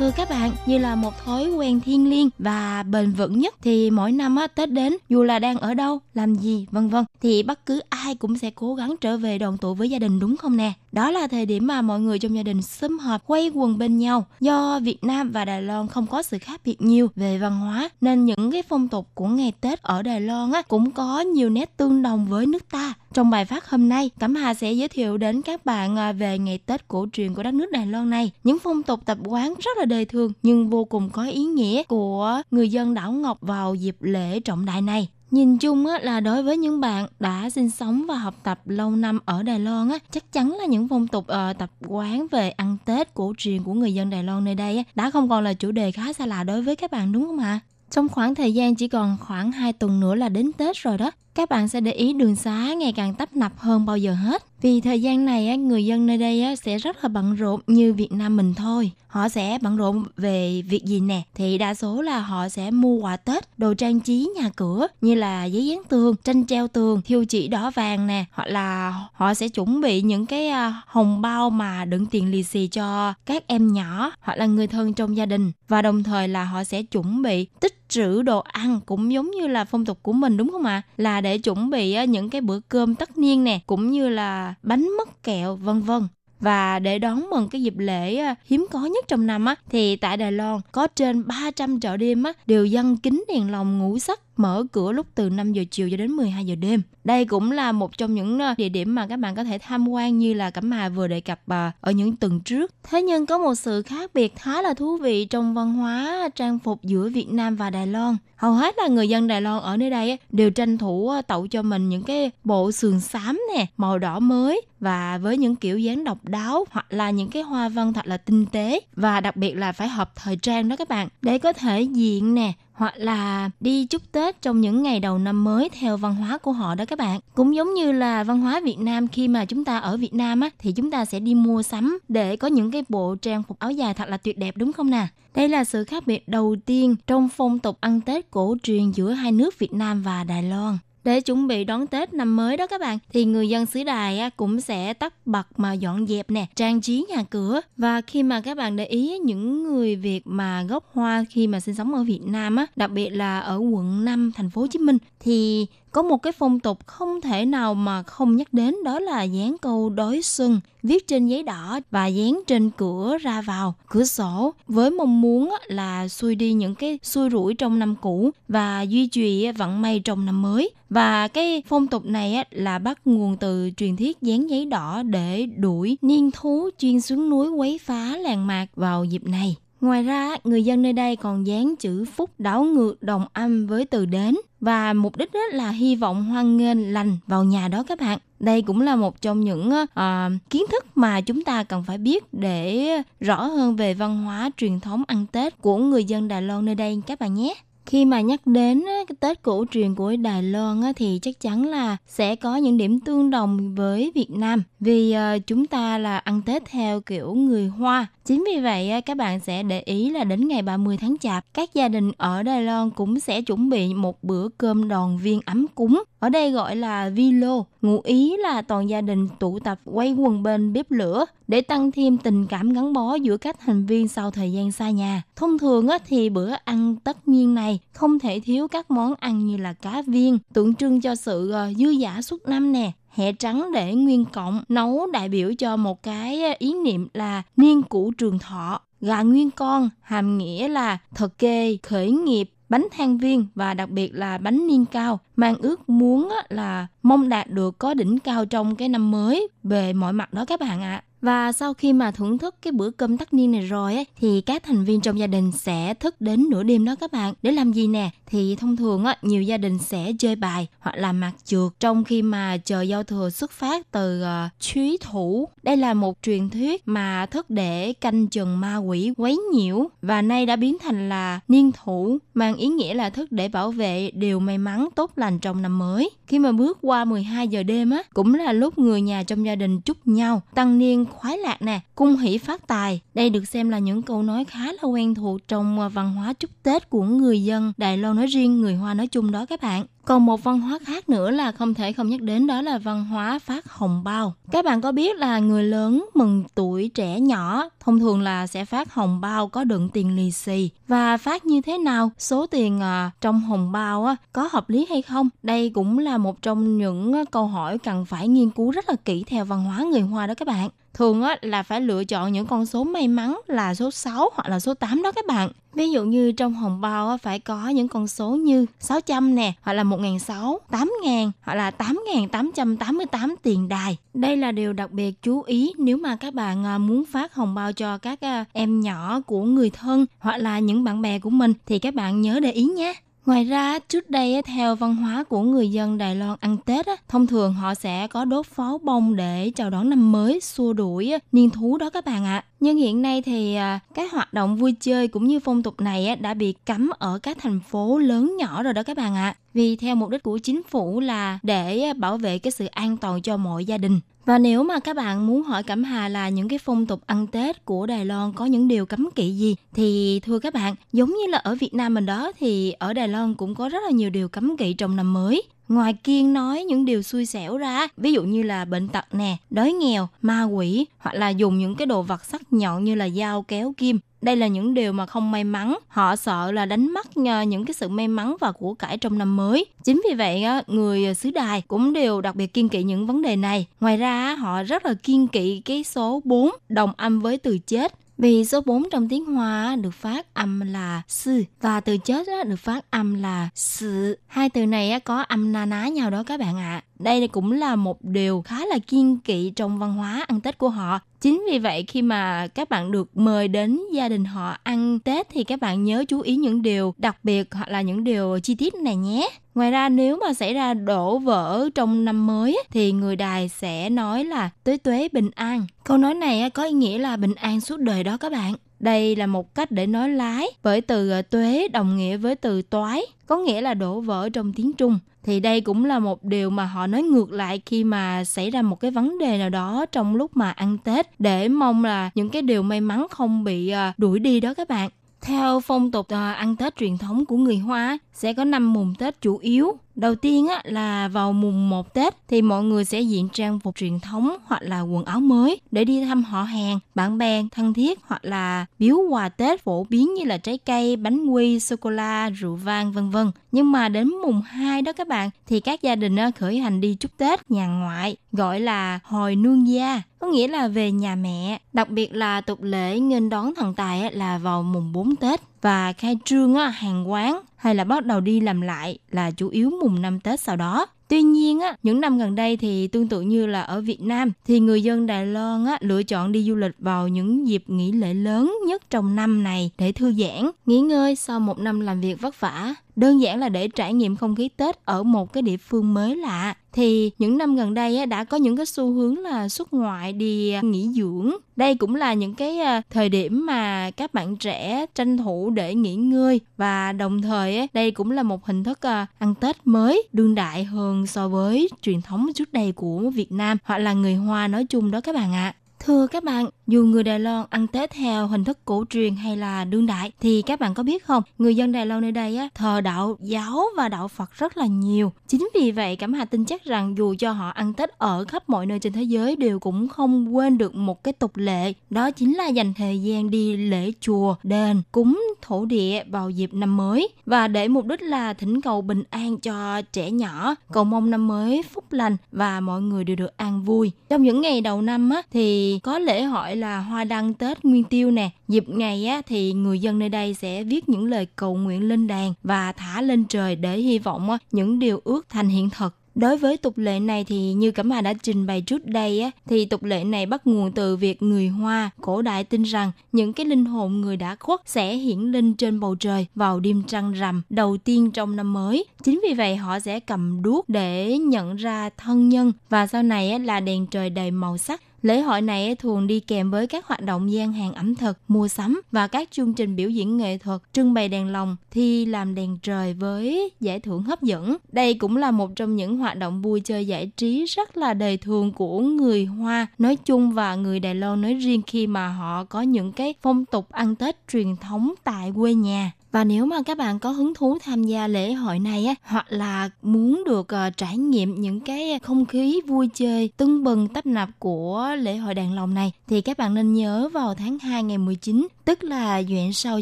Thưa các bạn, như là một thói quen thiên liêng và bền vững nhất thì mỗi năm á, Tết đến, dù là đang ở đâu, làm gì, vân vân, thì bất cứ ai cũng sẽ cố gắng trở về đoàn tụ với gia đình đúng không nè? Đó là thời điểm mà mọi người trong gia đình sum họp quay quần bên nhau. Do Việt Nam và Đài Loan không có sự khác biệt nhiều về văn hóa nên những cái phong tục của ngày Tết ở Đài Loan á, cũng có nhiều nét tương đồng với nước ta. Trong bài phát hôm nay, Cẩm Hà sẽ giới thiệu đến các bạn à, về ngày Tết cổ truyền của đất nước Đài Loan này. Những phong tục tập quán rất là đời thường nhưng vô cùng có ý nghĩa của người dân đảo Ngọc vào dịp lễ trọng đại này. Nhìn chung á, là đối với những bạn đã sinh sống và học tập lâu năm ở Đài Loan á, chắc chắn là những phong tục uh, tập quán về ăn Tết cổ truyền của người dân Đài Loan nơi đây á, đã không còn là chủ đề khá xa lạ đối với các bạn đúng không ạ? Trong khoảng thời gian chỉ còn khoảng 2 tuần nữa là đến Tết rồi đó, các bạn sẽ để ý đường xá ngày càng tấp nập hơn bao giờ hết. Vì thời gian này người dân nơi đây sẽ rất là bận rộn như Việt Nam mình thôi. Họ sẽ bận rộn về việc gì nè? Thì đa số là họ sẽ mua quà Tết, đồ trang trí nhà cửa như là giấy dán tường, tranh treo tường, thiêu chỉ đỏ vàng nè. Hoặc là họ sẽ chuẩn bị những cái à, hồng bao mà đựng tiền lì xì cho các em nhỏ hoặc là người thân trong gia đình. Và đồng thời là họ sẽ chuẩn bị tích trữ đồ ăn cũng giống như là phong tục của mình đúng không ạ? À? Là để chuẩn bị những cái bữa cơm tất niên nè, cũng như là bánh mứt kẹo vân vân. Và để đón mừng cái dịp lễ hiếm có nhất trong năm á, thì tại Đài Loan có trên 300 chợ đêm á, đều dân kính đèn lồng ngũ sắc mở cửa lúc từ 5 giờ chiều cho đến 12 giờ đêm. Đây cũng là một trong những ờ, địa điểm mà các bạn có thể tham quan như là Cẩm Hà vừa đề cập ờ, ở những tuần trước. Thế nhưng có một sự khác biệt khá là thú vị trong văn hóa trang phục giữa Việt Nam và Đài Loan. Hầu hết là người dân Đài Loan ở nơi đây đều tranh thủ ờ, tậu cho mình những cái bộ sườn xám nè, màu đỏ mới và với những kiểu dáng độc đáo hoặc là những cái hoa văn thật là tinh tế và đặc biệt là phải hợp thời trang đó các bạn để có thể diện nè hoặc là đi chúc Tết trong những ngày đầu năm mới theo văn hóa của họ đó các bạn. Cũng giống như là văn hóa Việt Nam, khi mà chúng ta ở Việt Nam á, thì chúng ta sẽ đi mua sắm để có những cái bộ trang phục áo dài thật là tuyệt đẹp, đúng không nè? Đây là sự khác biệt đầu tiên trong phong tục ăn Tết cổ truyền giữa hai nước Việt Nam và Đài Loan. Để chuẩn bị đón Tết năm mới đó các bạn, thì người dân xứ Đài cũng sẽ tắt bật mà dọn dẹp nè, trang trí nhà cửa. Và khi mà các bạn để ý những người Việt mà gốc Hoa khi mà sinh sống ở Việt Nam á, đặc biệt là ở quận 5 thành phố Hồ Chí Minh thì có một cái phong tục không thể nào mà không nhắc đến, đó là dán câu đối xuân viết trên giấy đỏ và dán trên cửa ra vào, cửa sổ, với mong muốn là xui đi những cái xui rủi trong năm cũ và duy trì vận may trong năm mới. Và cái phong tục này là bắt nguồn từ truyền thuyết dán giấy đỏ để đuổi niên thú chuyên xuống núi quấy phá làng mạc vào dịp này. Ngoài ra, người dân nơi đây còn dán chữ phúc đảo ngược đồng âm với từ đến và mục đích đó là hy vọng hoan nghênh lành vào nhà đó các bạn. Đây cũng là một trong những uh, kiến thức mà chúng ta cần phải biết để rõ hơn về văn hóa truyền thống ăn Tết của người dân Đài Loan nơi đây các bạn nhé. Khi mà nhắc đến cái Tết cổ truyền của Đài Loan thì chắc chắn là sẽ có những điểm tương đồng với Việt Nam vì ờ, chúng ta là ăn Tết theo kiểu người Hoa. Chính vì vậy các bạn sẽ để ý là đến ngày 30 tháng Chạp, các gia đình ở Đài Loan cũng sẽ chuẩn bị một bữa cơm đoàn viên ấm cúng. Ở đây gọi là vi lô, ngụ ý là toàn gia đình tụ tập quay quần bên bếp lửa để tăng thêm tình cảm gắn bó giữa các thành viên sau thời gian xa nhà. Thông thường thì bữa ăn tất nhiên này không thể thiếu các món ăn như là cá viên, tượng trưng cho sự ờ, dư giả suốt năm nè, hẹ trắng để nguyên cộng nấu đại biểu cho một cái ờ, ý niệm là niên cũ trường thọ gà nguyên con hàm nghĩa là thật kê khởi nghiệp bánh than viên và đặc biệt là bánh niên cao mang ước muốn là mong đạt được có đỉnh cao trong cái năm mới về mọi mặt đó các bạn ạ. À. Và sau khi mà thưởng thức cái bữa cơm tất niên này rồi ấy, thì các thành viên trong gia đình sẽ thức đến nửa đêm đó các bạn. Để làm gì nè? Thì thông thường á, nhiều gia đình sẽ chơi bài hoặc là mặt trượt trong khi mà chờ giao thừa xuất phát từ ờ, uh, chúy thủ. Đây là một truyền thuyết mà thức để canh chừng ma quỷ quấy nhiễu và nay đã biến thành là niên thủ mang ý nghĩa là thức để bảo vệ điều may mắn tốt lành trong năm mới. Khi mà bước qua 12 giờ đêm á, cũng là lúc người nhà trong gia đình chúc nhau tăng niên khoái lạc nè, cung hỷ phát tài. Đây được xem là những câu nói khá là quen thuộc trong à, văn hóa chúc Tết của người dân Đài Loan nói riêng, người Hoa nói chung đó các bạn. Còn một văn hóa khác nữa là không thể không nhắc đến đó là văn hóa phát hồng bao. Các bạn có biết là người lớn mừng tuổi trẻ nhỏ thông thường là sẽ phát hồng bao có đựng tiền lì xì và phát như thế nào, số tiền à, trong hồng bao á, có hợp lý hay không? Đây cũng là một trong những à, câu hỏi cần phải nghiên cứu rất là kỹ theo văn hóa người Hoa đó các bạn thường á, là phải lựa chọn những con số may mắn là số 6 hoặc là số 8 đó các bạn. Ví dụ như trong hồng bao á, phải có những con số như 600 nè, hoặc là 1.600, 8.000 hoặc là 8.888 tiền đài. Đây là điều đặc biệt chú ý nếu mà các bạn à, muốn phát hồng bao cho các à, em nhỏ của người thân hoặc là những bạn bè của mình thì các bạn nhớ để ý nhé. Ngoài ra, trước đây theo văn hóa của người dân Đài Loan ăn Tết, thông thường họ sẽ có đốt pháo bông để chào đón năm mới, xua đuổi niên thú đó các bạn ạ. Nhưng hiện nay thì cái các hoạt động vui chơi cũng như phong tục này đã bị cấm ở các thành phố lớn nhỏ rồi đó các bạn ạ. Vì theo mục đích của chính phủ là để à, bảo vệ cái sự an toàn cho mọi gia đình. Và nếu mà các bạn muốn hỏi Cẩm Hà là những cái phong tục ăn Tết của Đài Loan có những điều cấm kỵ gì thì thưa các bạn, giống như là ở Việt Nam mình đó thì ở Đài Loan cũng có rất là nhiều điều cấm kỵ trong năm mới. Ngoài kiên nói những điều xui xẻo ra, ví dụ như là bệnh tật nè, đói nghèo, ma quỷ hoặc là dùng những cái đồ vật sắc nhọn như là dao kéo kim đây là những điều mà không may mắn họ sợ là đánh mất những cái sự may mắn và của cải trong năm mới chính vì vậy người xứ đài cũng đều đặc biệt kiên kỵ những vấn đề này ngoài ra họ rất là kiên kỵ cái số 4 đồng âm với từ chết vì số 4 trong tiếng Hoa được phát âm là sư và từ chết được phát âm là sự. Hai từ này có âm na ná nhau đó các bạn ạ. À. Đây cũng là một điều khá là kiên kỵ trong văn hóa ăn Tết của họ. Chính vì vậy khi mà các bạn được mời đến gia đình họ ăn Tết thì các bạn nhớ chú ý những điều đặc biệt hoặc là những điều chi tiết này nhé. Ngoài ra, nếu mà xảy ra đổ vỡ trong năm mới thì người đài sẽ nói là tuế tuế bình an. Câu nói này có ý nghĩa là bình an suốt đời đó các bạn. Đây là một cách để nói lái bởi từ ờ, tuế đồng nghĩa với từ toái, có nghĩa là đổ vỡ trong tiếng Trung. Thì đây cũng là một điều mà họ nói ngược lại khi mà xảy ra một cái vấn đề nào đó trong lúc mà ăn Tết để mong là những cái điều may mắn không bị ờ, đuổi đi đó các bạn. Theo phong tục ờ, ăn Tết truyền thống của người Hoa sẽ có năm mùng Tết chủ yếu. Đầu tiên á, là vào mùng 1 Tết thì mọi người sẽ diện trang phục truyền thống hoặc là quần áo mới để đi thăm họ hàng, bạn bè thân thiết hoặc là biếu quà Tết phổ biến như là trái cây, bánh quy, sô cô la, rượu vang vân vân. Nhưng mà đến mùng 2 đó các bạn thì các gia đình á, khởi hành đi chúc Tết nhà ngoại gọi là hồi nương gia có nghĩa là về nhà mẹ. Đặc biệt là tục lễ nghênh đón thần tài là vào mùng 4 Tết và khai trương hàng quán hay là bắt đầu đi làm lại là chủ yếu mùng năm Tết sau đó. Tuy nhiên á, những năm gần đây thì tương tự như là ở Việt Nam thì người dân Đài Loan á, lựa chọn đi du lịch vào những dịp nghỉ lễ lớn nhất trong năm này để thư giãn, nghỉ ngơi sau một năm làm việc vất vả đơn giản là để trải nghiệm không khí Tết ở một cái địa phương mới lạ thì những năm gần đây đã có những cái xu hướng là xuất ngoại đi à, nghỉ dưỡng. Đây cũng là những cái à, thời điểm mà các bạn trẻ tranh thủ để nghỉ ngơi và đồng thời đây cũng là một hình thức à, ăn Tết mới đương đại hơn so với truyền thống trước đây của Việt Nam hoặc là người Hoa nói chung đó các bạn ạ. À. Thưa các bạn, dù người Đài Loan ăn Tết theo hình thức cổ truyền hay là đương đại thì các bạn có biết không, người dân Đài Loan nơi đây á, thờ đạo giáo và đạo Phật rất là nhiều. Chính vì vậy cảm Hà tin chắc rằng dù cho họ ăn Tết ở khắp mọi nơi trên thế giới đều cũng không quên được một cái tục lệ, đó chính là dành thời gian đi lễ chùa, đền, cúng thổ địa vào dịp năm mới và để mục đích là thỉnh cầu bình an cho trẻ nhỏ, cầu mong năm mới phúc lành và mọi người đều được an vui. Trong những ngày đầu năm á, thì có lễ hội là hoa đăng Tết Nguyên Tiêu nè. Dịp ngày á, thì người dân nơi đây sẽ viết những lời cầu nguyện lên đàn và thả lên trời để hy vọng á, những điều ước thành hiện thực. Đối với tục lệ này thì như Cẩm Hà đã trình bày trước đây á, thì tục lệ này bắt nguồn từ việc người Hoa cổ đại tin rằng những cái linh hồn người đã khuất sẽ hiển linh trên bầu trời vào đêm trăng rằm đầu tiên trong năm mới. Chính vì vậy họ sẽ cầm đuốc để nhận ra thân nhân và sau này á, là đèn trời đầy màu sắc Lễ hội này thường đi kèm với các hoạt động gian hàng ẩm thực, mua sắm và các chương trình biểu diễn nghệ thuật, trưng bày đèn lồng, thi làm đèn trời với giải thưởng hấp dẫn. Đây cũng là một trong những hoạt động vui chơi giải trí rất là đời thường của người Hoa nói chung và người Đài Loan nói riêng khi mà họ có những cái phong tục ăn Tết truyền thống tại quê nhà. Và nếu mà các bạn có hứng thú tham gia lễ hội này á, hoặc là muốn được uh, trải nghiệm những cái không khí vui chơi tưng bừng tấp nập của lễ hội đàn lồng này thì các bạn nên nhớ vào tháng 2 ngày 19 tức là duyện sau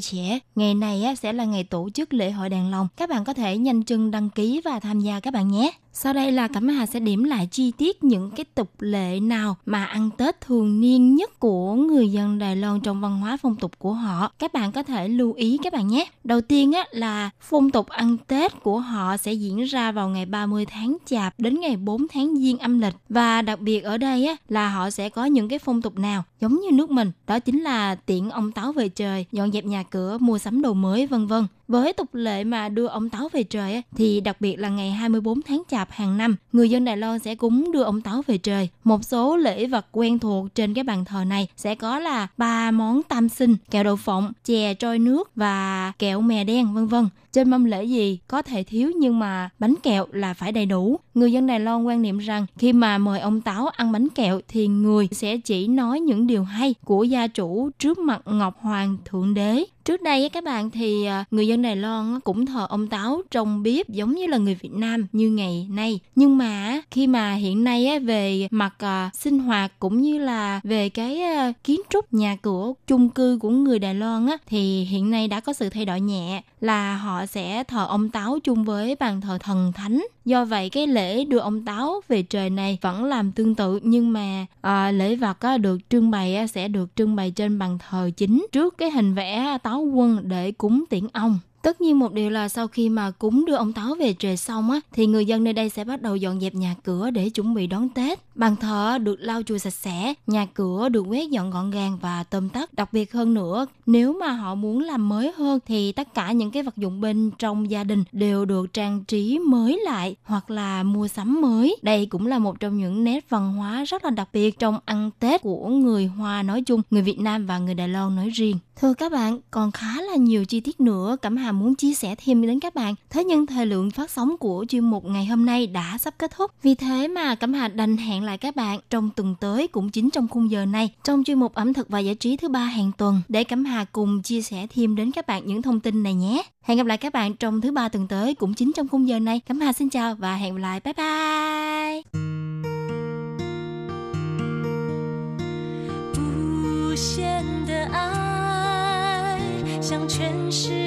trẻ. Ngày này á, sẽ là ngày tổ chức lễ hội đèn lồng. Các bạn có thể nhanh chân đăng ký và tham gia các bạn nhé. Sau đây là Cẩm Hà sẽ điểm lại chi tiết những cái tục lệ nào mà ăn Tết thường niên nhất của người dân Đài Loan trong văn hóa phong tục của họ. Các bạn có thể lưu ý các bạn nhé. Đầu tiên á, là phong tục ăn Tết của họ sẽ diễn ra vào ngày 30 tháng Chạp đến ngày 4 tháng Giêng âm lịch. Và đặc biệt ở đây á, là họ sẽ có những cái phong tục nào giống như nước mình. Đó chính là tiện ông Táo về trời, dọn dẹp nhà cửa, mua sắm đồ mới vân vân. Với tục lệ mà đưa ông Táo về trời thì đặc biệt là ngày 24 tháng Chạp hàng năm, người dân Đài Loan sẽ cúng đưa ông Táo về trời. Một số lễ vật quen thuộc trên cái bàn thờ này sẽ có là ba món tam sinh, kẹo đậu phộng, chè trôi nước và kẹo mè đen vân vân. Trên mâm lễ gì có thể thiếu nhưng mà bánh kẹo là phải đầy đủ. Người dân Đài Loan quan niệm rằng khi mà mời ông Táo ăn bánh kẹo thì người sẽ chỉ nói những điều hay của gia chủ trước mặt Ngọc Hoàng Thượng Đế. Trước đây các bạn thì à, người dân Đài Loan cũng thờ ông Táo trong bếp giống như là người Việt Nam như ngày nay. Nhưng mà khi mà hiện nay về mặt à, sinh hoạt cũng như là về cái à, kiến trúc nhà cửa chung cư của người Đài Loan thì hiện nay đã có sự thay đổi nhẹ là họ sẽ thờ ông Táo chung với bàn thờ thần thánh. Do vậy cái lễ đưa ông Táo về trời này vẫn làm tương tự nhưng mà à, lễ vật á, được trưng bày á, sẽ được trưng bày trên bàn thờ chính trước cái hình vẽ Táo quân để cúng tiễn ông. Tất nhiên một điều là sau khi mà cúng đưa ông Táo về trời xong á, thì người dân nơi đây sẽ bắt đầu dọn dẹp nhà cửa để chuẩn bị đón Tết. Bàn thờ được lau chùi sạch sẽ, nhà cửa được quét dọn gọn gàng và tôm tắt. Đặc biệt hơn nữa, nếu mà họ muốn làm mới hơn thì tất cả những cái vật dụng bên trong gia đình đều được trang trí mới lại hoặc là mua sắm mới. Đây cũng là một trong những nét văn hóa rất là đặc biệt trong ăn Tết của người Hoa nói chung, người Việt Nam và người Đài Loan nói riêng. Thưa các bạn, còn khá là nhiều chi tiết nữa Cẩm Hà muốn chia sẻ thêm đến các bạn. Thế nhưng thời lượng phát sóng của chuyên mục ngày hôm nay đã sắp kết thúc. Vì thế mà Cẩm Hà đành hẹn lại các bạn trong tuần tới cũng chính trong khung giờ này trong chuyên mục ẩm thực và giải trí thứ ba hàng tuần để Cẩm Hà cùng chia sẻ thêm đến các bạn những thông tin này nhé. Hẹn gặp lại các bạn trong thứ ba tuần tới cũng chính trong khung giờ này. Cẩm Hà xin chào và hẹn gặp lại. Bye bye. 无限的爱向全世界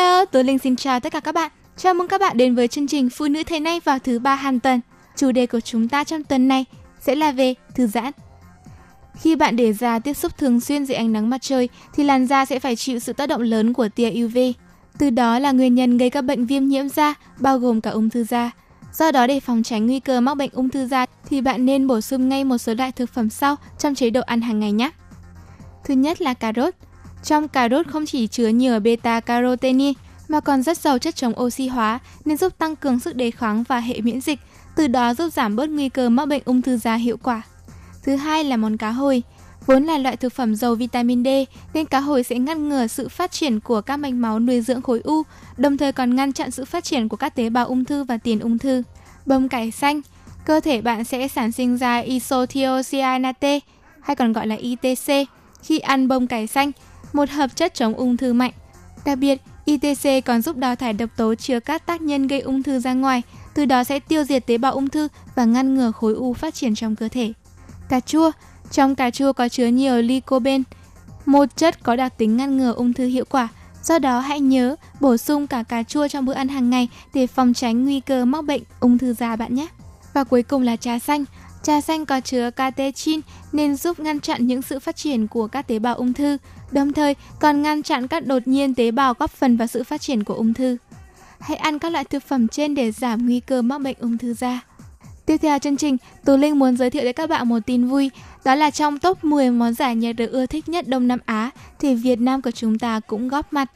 Hello, hello, Tú Linh xin chào tất cả các bạn. Chào mừng các bạn đến với chương trình Phụ nữ Thế nay vào thứ ba hàng tuần. Chủ đề của chúng ta trong tuần này sẽ là về thư giãn. Khi bạn để da tiếp xúc thường xuyên dưới ánh nắng mặt trời thì làn da sẽ phải chịu sự tác động lớn của tia UV. Từ đó là nguyên nhân gây các bệnh viêm nhiễm da, bao gồm cả ung thư da. Do đó để phòng tránh nguy cơ mắc bệnh ung thư da thì bạn nên bổ sung ngay một số loại thực phẩm sau trong chế độ ăn hàng ngày nhé. Thứ nhất là cà rốt. Trong cà rốt không chỉ chứa nhiều beta carotene mà còn rất giàu chất chống oxy hóa nên giúp tăng cường sức đề kháng và hệ miễn dịch, từ đó giúp giảm bớt nguy cơ mắc bệnh ung thư da hiệu quả. Thứ hai là món cá hồi. Vốn là loại thực phẩm giàu vitamin D nên cá hồi sẽ ngăn ngừa sự phát triển của các mạch máu nuôi dưỡng khối u, đồng thời còn ngăn chặn sự phát triển của các tế bào ung thư và tiền ung thư. Bông cải xanh, cơ thể bạn sẽ sản sinh ra isothiocyanate hay còn gọi là ITC khi ăn bông cải xanh, một hợp chất chống ung thư mạnh. Đặc biệt, ITC còn giúp đào thải độc tố chứa các tác nhân gây ung thư ra ngoài, từ đó sẽ tiêu diệt tế bào ung thư và ngăn ngừa khối u phát triển trong cơ thể. Cà chua, trong cà chua có chứa nhiều lycopene, một chất có đặc tính ngăn ngừa ung thư hiệu quả. Do đó hãy nhớ bổ sung cả cà chua trong bữa ăn hàng ngày để phòng tránh nguy cơ mắc bệnh ung thư da bạn nhé. Và cuối cùng là trà xanh. Trà xanh có chứa catechin nên giúp ngăn chặn những sự phát triển của các tế bào ung thư, đồng thời còn ngăn chặn các đột nhiên tế bào góp phần vào sự phát triển của ung thư. Hãy ăn các loại thực phẩm trên để giảm nguy cơ mắc bệnh ung thư da. Tiếp theo chương trình, Tú Linh muốn giới thiệu đến các bạn một tin vui, đó là trong top 10 món giải nhiệt được ưa thích nhất Đông Nam Á thì Việt Nam của chúng ta cũng góp mặt.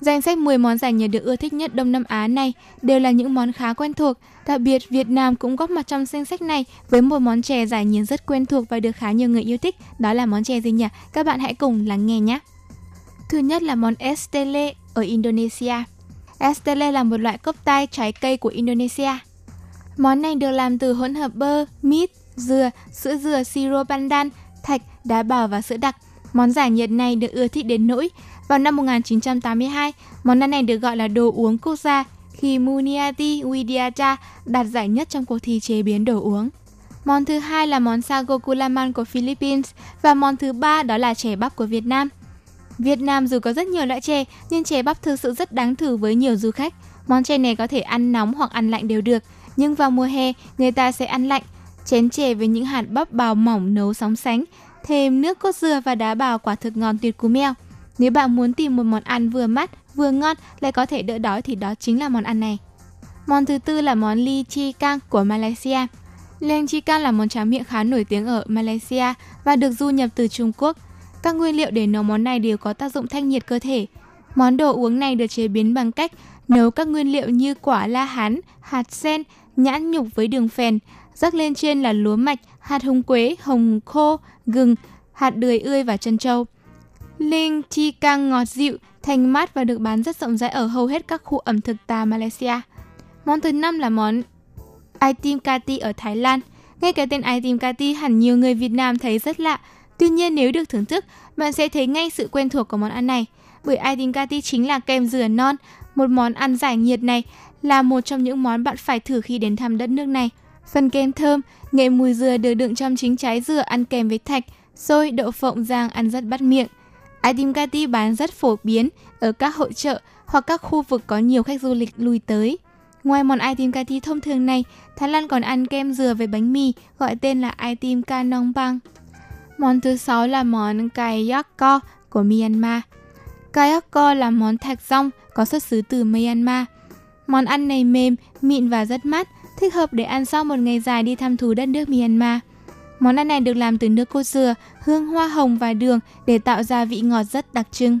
Danh sách 10 món giải nhiệt được ưa thích nhất Đông Nam Á này đều là những món khá quen thuộc, đặc biệt Việt Nam cũng góp mặt trong danh sách này với một món chè giải nhiệt rất quen thuộc và được khá nhiều người yêu thích, đó là món chè gì nhỉ? Các bạn hãy cùng lắng nghe nhé. Thứ nhất là món Estelle ở Indonesia. Estelle là một loại cốc tai trái cây của Indonesia. Món này được làm từ hỗn hợp bơ, mít, dừa, sữa dừa, siro pandan, thạch, đá bào và sữa đặc. Món giải nhiệt này được ưa thích đến nỗi vào năm 1982, món ăn này được gọi là đồ uống quốc gia khi Muniati Widiata đạt giải nhất trong cuộc thi chế biến đồ uống. Món thứ hai là món sago kulaman của Philippines và món thứ ba đó là chè bắp của Việt Nam. Việt Nam dù có rất nhiều loại chè nhưng chè bắp thực sự rất đáng thử với nhiều du khách. Món chè này có thể ăn nóng hoặc ăn lạnh đều được, nhưng vào mùa hè người ta sẽ ăn lạnh. Chén chè với những hạt bắp bào mỏng nấu sóng sánh, thêm nước cốt dừa và đá bào quả thực ngon tuyệt cú mèo. Nếu bạn muốn tìm một món ăn vừa mát, vừa ngon lại có thể đỡ đói thì đó chính là món ăn này. Món thứ tư là món ly chi cang của Malaysia. Leng chi cang là món tráng miệng khá nổi tiếng ở Malaysia và được du nhập từ Trung Quốc. Các nguyên liệu để nấu món này đều có tác dụng thanh nhiệt cơ thể. Món đồ uống này được chế biến bằng cách nấu các nguyên liệu như quả la hán, hạt sen, nhãn nhục với đường phèn, rắc lên trên là lúa mạch, hạt húng quế, hồng khô, gừng, hạt đười ươi và chân trâu. Linh chi cang ngọt dịu, thanh mát và được bán rất rộng rãi ở hầu hết các khu ẩm thực tà Malaysia. Món thứ năm là món Itim Kati ở Thái Lan. Ngay cái tên Itim Kati hẳn nhiều người Việt Nam thấy rất lạ. Tuy nhiên nếu được thưởng thức, bạn sẽ thấy ngay sự quen thuộc của món ăn này. Bởi Itim Kati chính là kem dừa non, Một món ăn giải nhiệt này là một trong những món bạn phải thử khi đến thăm đất nước này. Phần kem thơm, nghệ mùi dừa được đựng trong chính trái dừa ăn kèm với thạch, xôi, đậu phộng rang ăn rất bắt miệng. Item Kati bán rất phổ biến ở các hội trợ hoặc các khu vực có nhiều khách du lịch lui tới. Ngoài món item Kati thông thường này, Thái Lan còn ăn kem dừa với bánh mì gọi tên là item Kanong Bang. Món thứ sáu là món Kayakko của Myanmar. Kayakko là món thạch rong có xuất xứ từ Myanmar. Món ăn này mềm, mịn và rất mát, thích hợp để ăn sau một ngày dài đi thăm thú đất nước Myanmar. Món ăn này được làm từ nước cốt dừa, hương hoa hồng và đường để tạo ra vị ngọt rất đặc trưng.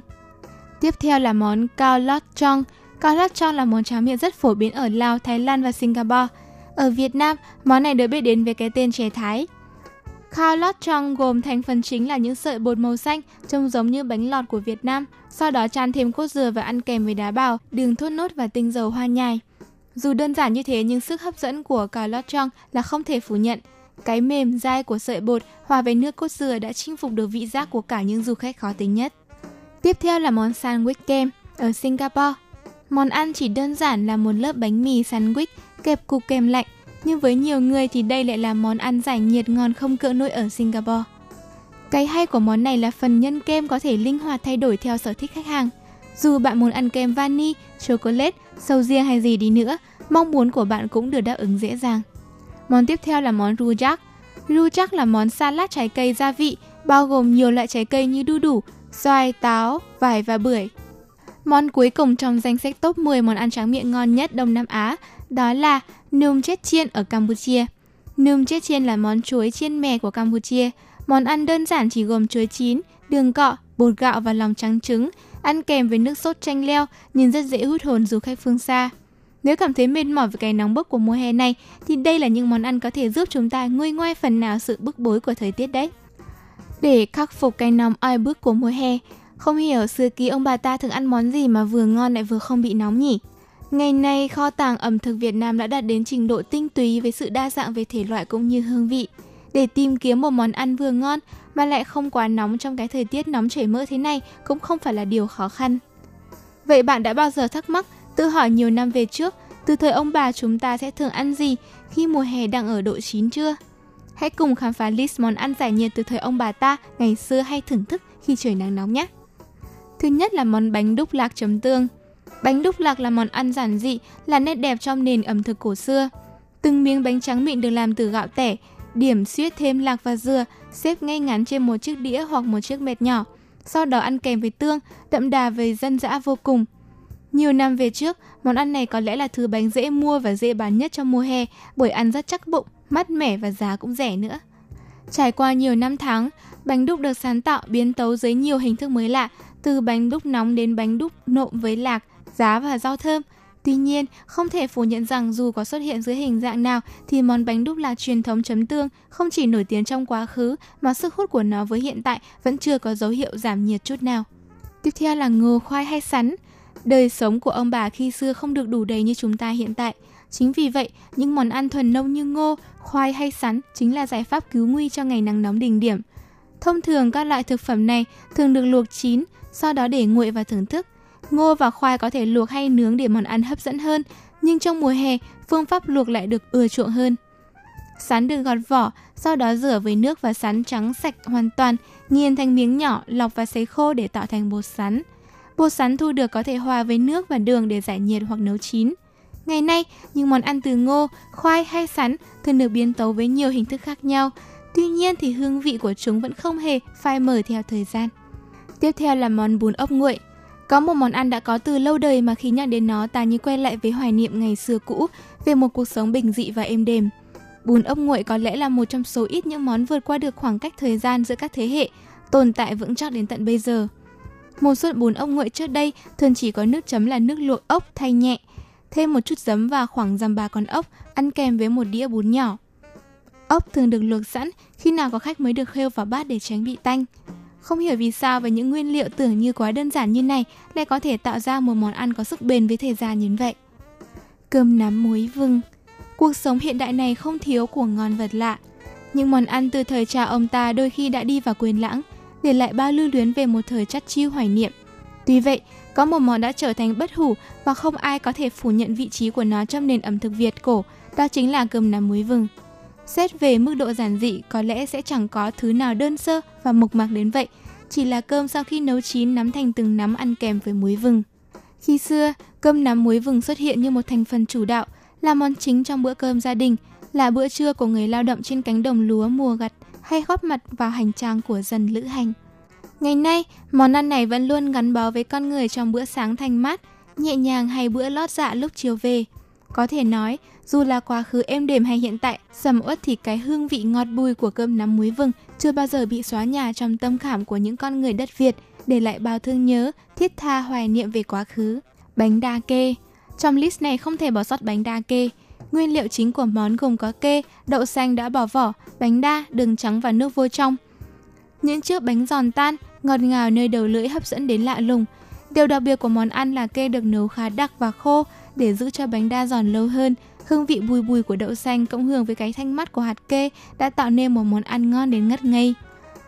Tiếp theo là món cao lót chong. Cao lót chong là món cháo miệng rất phổ biến ở Lào, Thái Lan và Singapore. Ở Việt Nam, món này được biết đến với cái tên chè Thái. Khao lót trong gồm thành phần chính là những sợi bột màu xanh trông giống như bánh lọt của Việt Nam, sau đó chan thêm cốt dừa và ăn kèm với đá bào, đường thốt nốt và tinh dầu hoa nhài. Dù đơn giản như thế nhưng sức hấp dẫn của cà lót trong là không thể phủ nhận. Cái mềm dai của sợi bột hòa với nước cốt dừa đã chinh phục được vị giác của cả những du khách khó tính nhất. Tiếp theo là món sandwich kem ở Singapore. Món ăn chỉ đơn giản là một lớp bánh mì sandwich kẹp cục kem lạnh nhưng với nhiều người thì đây lại là món ăn giải nhiệt ngon không cỡ nổi ở Singapore. Cái hay của món này là phần nhân kem có thể linh hoạt thay đổi theo sở thích khách hàng. Dù bạn muốn ăn kem vani, chocolate, sầu riêng hay gì đi nữa, mong muốn của bạn cũng được đáp ứng dễ dàng. Món tiếp theo là món rujak. Rujak là món salad trái cây gia vị, bao gồm nhiều loại trái cây như đu đủ, xoài, táo, vải và bưởi. Món cuối cùng trong danh sách top 10 món ăn tráng miệng ngon nhất Đông Nam Á đó là num chết chiên ở Campuchia. Num chết chiên là món chuối chiên mè của Campuchia. Món ăn đơn giản chỉ gồm chuối chín, đường cọ, bột gạo và lòng trắng trứng, ăn kèm với nước sốt chanh leo, nhìn rất dễ hút hồn du khách phương xa. Nếu cảm thấy mệt mỏi với cái nóng bức của mùa hè này, thì đây là những món ăn có thể giúp chúng ta nguôi ngoai phần nào sự bức bối của thời tiết đấy. Để khắc phục cái nóng oi bức của mùa hè, không hiểu xưa kia ông bà ta thường ăn món gì mà vừa ngon lại vừa không bị nóng nhỉ? Ngày nay, kho tàng ẩm thực Việt Nam đã đạt đến trình độ tinh túy với sự đa dạng về thể loại cũng như hương vị. Để tìm kiếm một món ăn vừa ngon mà lại không quá nóng trong cái thời tiết nóng chảy mỡ thế này cũng không phải là điều khó khăn. Vậy bạn đã bao giờ thắc mắc, tự hỏi nhiều năm về trước, từ thời ông bà chúng ta sẽ thường ăn gì khi mùa hè đang ở độ chín chưa? Hãy cùng khám phá list món ăn giải nhiệt từ thời ông bà ta ngày xưa hay thưởng thức khi trời nắng nóng nhé. Thứ nhất là món bánh đúc lạc chấm tương. Bánh đúc lạc là món ăn giản dị, là nét đẹp trong nền ẩm thực cổ xưa. Từng miếng bánh trắng mịn được làm từ gạo tẻ, điểm xuyết thêm lạc và dừa, xếp ngay ngắn trên một chiếc đĩa hoặc một chiếc mệt nhỏ. Sau đó ăn kèm với tương, đậm đà về dân dã vô cùng. Nhiều năm về trước, món ăn này có lẽ là thứ bánh dễ mua và dễ bán nhất trong mùa hè bởi ăn rất chắc bụng, mát mẻ và giá cũng rẻ nữa. Trải qua nhiều năm tháng, bánh đúc được sáng tạo biến tấu dưới nhiều hình thức mới lạ, từ bánh đúc nóng đến bánh đúc nộm với lạc, giá và rau thơm. Tuy nhiên, không thể phủ nhận rằng dù có xuất hiện dưới hình dạng nào thì món bánh đúc lạc truyền thống chấm tương không chỉ nổi tiếng trong quá khứ mà sức hút của nó với hiện tại vẫn chưa có dấu hiệu giảm nhiệt chút nào. Tiếp theo là ngô khoai hay sắn. Đời sống của ông bà khi xưa không được đủ đầy như chúng ta hiện tại. Chính vì vậy, những món ăn thuần nông như ngô, khoai hay sắn chính là giải pháp cứu nguy cho ngày nắng nóng đỉnh điểm. Thông thường các loại thực phẩm này thường được luộc chín, sau đó để nguội và thưởng thức. Ngô và khoai có thể luộc hay nướng để món ăn hấp dẫn hơn, nhưng trong mùa hè, phương pháp luộc lại được ưa chuộng hơn. Sắn được gọt vỏ, sau đó rửa với nước và sắn trắng sạch hoàn toàn, nghiền thành miếng nhỏ, lọc và sấy khô để tạo thành bột sắn. Bột sắn thu được có thể hòa với nước và đường để giải nhiệt hoặc nấu chín. Ngày nay, những món ăn từ ngô, khoai hay sắn thường được biến tấu với nhiều hình thức khác nhau. Tuy nhiên thì hương vị của chúng vẫn không hề phai mờ theo thời gian. Tiếp theo là món bún ốc nguội. Có một món ăn đã có từ lâu đời mà khi nhắc đến nó ta như quay lại với hoài niệm ngày xưa cũ về một cuộc sống bình dị và êm đềm. Bún ốc nguội có lẽ là một trong số ít những món vượt qua được khoảng cách thời gian giữa các thế hệ, tồn tại vững chắc đến tận bây giờ. Một suất bún ốc nguội trước đây thường chỉ có nước chấm là nước luộc ốc thay nhẹ, thêm một chút giấm và khoảng dằm ba con ốc, ăn kèm với một đĩa bún nhỏ. Ốc thường được luộc sẵn, khi nào có khách mới được khêu vào bát để tránh bị tanh. Không hiểu vì sao với những nguyên liệu tưởng như quá đơn giản như này lại có thể tạo ra một món ăn có sức bền với thời gian như vậy. Cơm nắm muối vừng Cuộc sống hiện đại này không thiếu của ngon vật lạ. Những món ăn từ thời cha ông ta đôi khi đã đi vào quên lãng, để lại bao lưu luyến về một thời chắt chiu hoài niệm. Tuy vậy, có một món đã trở thành bất hủ và không ai có thể phủ nhận vị trí của nó trong nền ẩm thực Việt cổ, đó chính là cơm nắm muối vừng. Xét về mức độ giản dị, có lẽ sẽ chẳng có thứ nào đơn sơ và mộc mạc đến vậy, chỉ là cơm sau khi nấu chín nắm thành từng nắm ăn kèm với muối vừng. Khi xưa, cơm nắm muối vừng xuất hiện như một thành phần chủ đạo, là món chính trong bữa cơm gia đình, là bữa trưa của người lao động trên cánh đồng lúa mùa gặt hay góp mặt vào hành trang của dân lữ hành. Ngày nay, món ăn này vẫn luôn gắn bó với con người trong bữa sáng thanh mát, nhẹ nhàng hay bữa lót dạ lúc chiều về. Có thể nói, dù là quá khứ êm đềm hay hiện tại, sầm uất thì cái hương vị ngọt bùi của cơm nắm muối vừng chưa bao giờ bị xóa nhòa trong tâm khảm của những con người đất Việt, để lại bao thương nhớ, thiết tha hoài niệm về quá khứ. Bánh đa kê Trong list này không thể bỏ sót bánh đa kê. Nguyên liệu chính của món gồm có kê, đậu xanh đã bỏ vỏ, bánh đa, đường trắng và nước vôi trong. Những chiếc bánh giòn tan, ngọt ngào nơi đầu lưỡi hấp dẫn đến lạ lùng. Điều đặc biệt của món ăn là kê được nấu khá đặc và khô để giữ cho bánh đa giòn lâu hơn. Hương vị bùi bùi của đậu xanh cộng hưởng với cái thanh mắt của hạt kê đã tạo nên một món ăn ngon đến ngất ngây.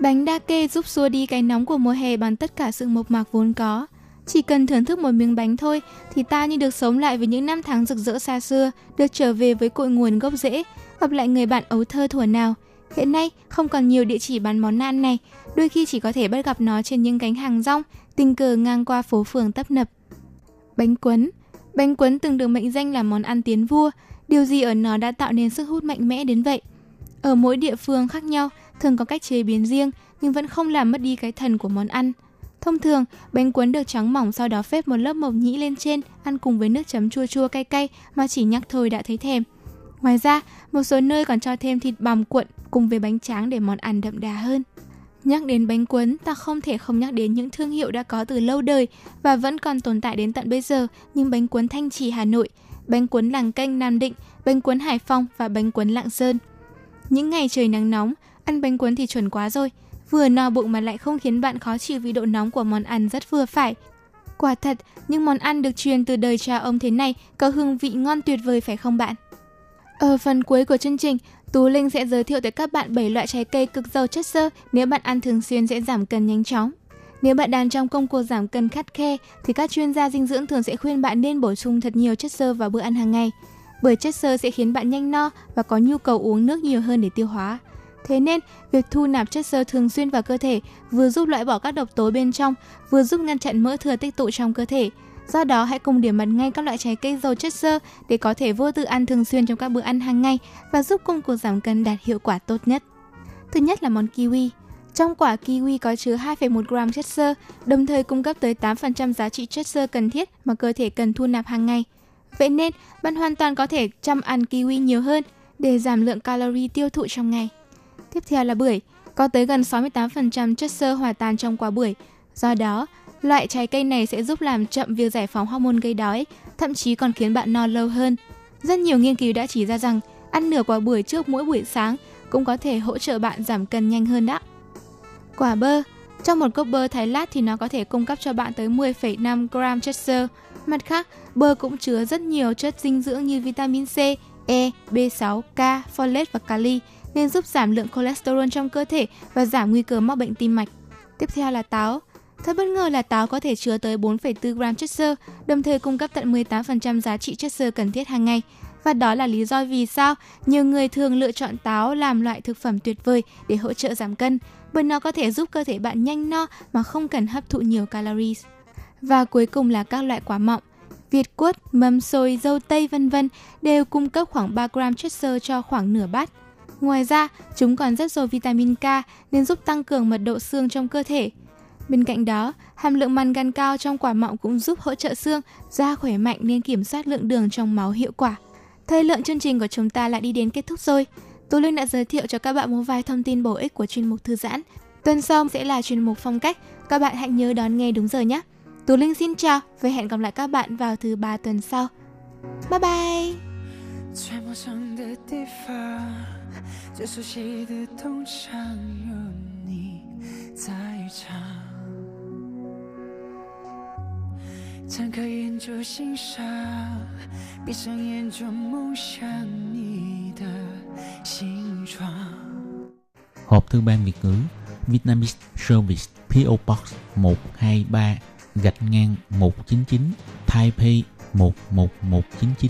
Bánh đa kê giúp xua đi cái nóng của mùa hè bằng tất cả sự mộc mạc vốn có. Chỉ cần thưởng thức một miếng bánh thôi thì ta như được sống lại với những năm tháng rực rỡ xa xưa, được trở về với cội nguồn gốc rễ, gặp lại người bạn ấu thơ thuở nào. Hiện nay không còn nhiều địa chỉ bán món ăn này, đôi khi chỉ có thể bắt gặp nó trên những cánh hàng rong, tình cờ ngang qua phố phường tấp nập. Bánh quấn Bánh quấn từng được mệnh danh là món ăn tiến vua, điều gì ở nó đã tạo nên sức hút mạnh mẽ đến vậy? Ở mỗi địa phương khác nhau, thường có cách chế biến riêng nhưng vẫn không làm mất đi cái thần của món ăn. Thông thường, bánh cuốn được trắng mỏng sau đó phết một lớp mộc nhĩ lên trên, ăn cùng với nước chấm chua chua cay cay mà chỉ nhắc thôi đã thấy thèm. Ngoài ra, một số nơi còn cho thêm thịt bằm cuộn cùng với bánh tráng để món ăn đậm đà hơn. Nhắc đến bánh cuốn, ta không thể không nhắc đến những thương hiệu đã có từ lâu đời và vẫn còn tồn tại đến tận bây giờ như bánh cuốn Thanh Trì Hà Nội, bánh cuốn Làng Canh Nam Định, bánh cuốn Hải Phòng và bánh cuốn Lạng Sơn. Những ngày trời nắng nóng, ăn bánh cuốn thì chuẩn quá rồi, vừa no bụng mà lại không khiến bạn khó chịu vì độ nóng của món ăn rất vừa phải. Quả thật, những món ăn được truyền từ đời cha ông thế này có hương vị ngon tuyệt vời phải không bạn? Ở phần cuối của chương trình, Tú Linh sẽ giới thiệu tới các bạn 7 loại trái cây cực giàu chất xơ nếu bạn ăn thường xuyên sẽ giảm cân nhanh chóng. Nếu bạn đang trong công cuộc giảm cân khắt khe thì các chuyên gia dinh dưỡng thường sẽ khuyên bạn nên bổ sung thật nhiều chất xơ vào bữa ăn hàng ngày, bởi chất xơ sẽ khiến bạn nhanh no và có nhu cầu uống nước nhiều hơn để tiêu hóa. Thế nên, việc thu nạp chất xơ thường xuyên vào cơ thể vừa giúp loại bỏ các độc tố bên trong, vừa giúp ngăn chặn mỡ thừa tích tụ trong cơ thể. Do đó, hãy cùng điểm mặt ngay các loại trái cây giàu chất xơ để có thể vô tư ăn thường xuyên trong các bữa ăn hàng ngày và giúp công cuộc giảm cân đạt hiệu quả tốt nhất. Thứ nhất là món kiwi. Trong quả kiwi có chứa 2,1 gram chất xơ, đồng thời cung cấp tới 8% giá trị chất xơ cần thiết mà cơ thể cần thu nạp hàng ngày. Vậy nên, bạn hoàn toàn có thể chăm ăn kiwi nhiều hơn để giảm lượng calorie tiêu thụ trong ngày. Tiếp theo là bưởi, có tới gần 68% chất xơ hòa tan trong quả bưởi. Do đó, loại trái cây này sẽ giúp làm chậm việc giải phóng hormone gây đói, thậm chí còn khiến bạn no lâu hơn. Rất nhiều nghiên cứu đã chỉ ra rằng ăn nửa quả bưởi trước mỗi buổi sáng cũng có thể hỗ trợ bạn giảm cân nhanh hơn đó. Quả bơ Trong một cốc bơ thái lát thì nó có thể cung cấp cho bạn tới 10,5 gram chất xơ. Mặt khác, bơ cũng chứa rất nhiều chất dinh dưỡng như vitamin C, E, B6, K, folate và kali nên giúp giảm lượng cholesterol trong cơ thể và giảm nguy cơ mắc bệnh tim mạch. Tiếp theo là táo. Thật bất ngờ là táo có thể chứa tới 4,4 gram chất xơ, đồng thời cung cấp tận 18% giá trị chất xơ cần thiết hàng ngày. Và đó là lý do vì sao nhiều người thường lựa chọn táo làm loại thực phẩm tuyệt vời để hỗ trợ giảm cân, bởi nó có thể giúp cơ thể bạn nhanh no mà không cần hấp thụ nhiều calories. Và cuối cùng là các loại quả mọng. Việt quất, mâm xôi, dâu tây vân vân đều cung cấp khoảng 3 gram chất xơ cho khoảng nửa bát. Ngoài ra, chúng còn rất giàu vitamin K nên giúp tăng cường mật độ xương trong cơ thể. Bên cạnh đó, hàm lượng mangan cao trong quả mọng cũng giúp hỗ trợ xương, da khỏe mạnh nên kiểm soát lượng đường trong máu hiệu quả. Thời lượng chương trình của chúng ta lại đi đến kết thúc rồi. Tú Linh đã giới thiệu cho các bạn một vài thông tin bổ ích của chuyên mục thư giãn. Tuần sau sẽ là chuyên mục phong cách. Các bạn hãy nhớ đón nghe đúng giờ nhé. Tú Linh xin chào và hẹn gặp lại các bạn vào thứ ba tuần sau. Bye bye! 最陌生的地方，最熟悉的痛伤，有你在场。睁开眼就欣赏，闭上眼就梦想你的形状。 Hộp thư ban Việt ngữ Vietnamese Service PO Box 123 gạch ngang 199 Taipei 11199.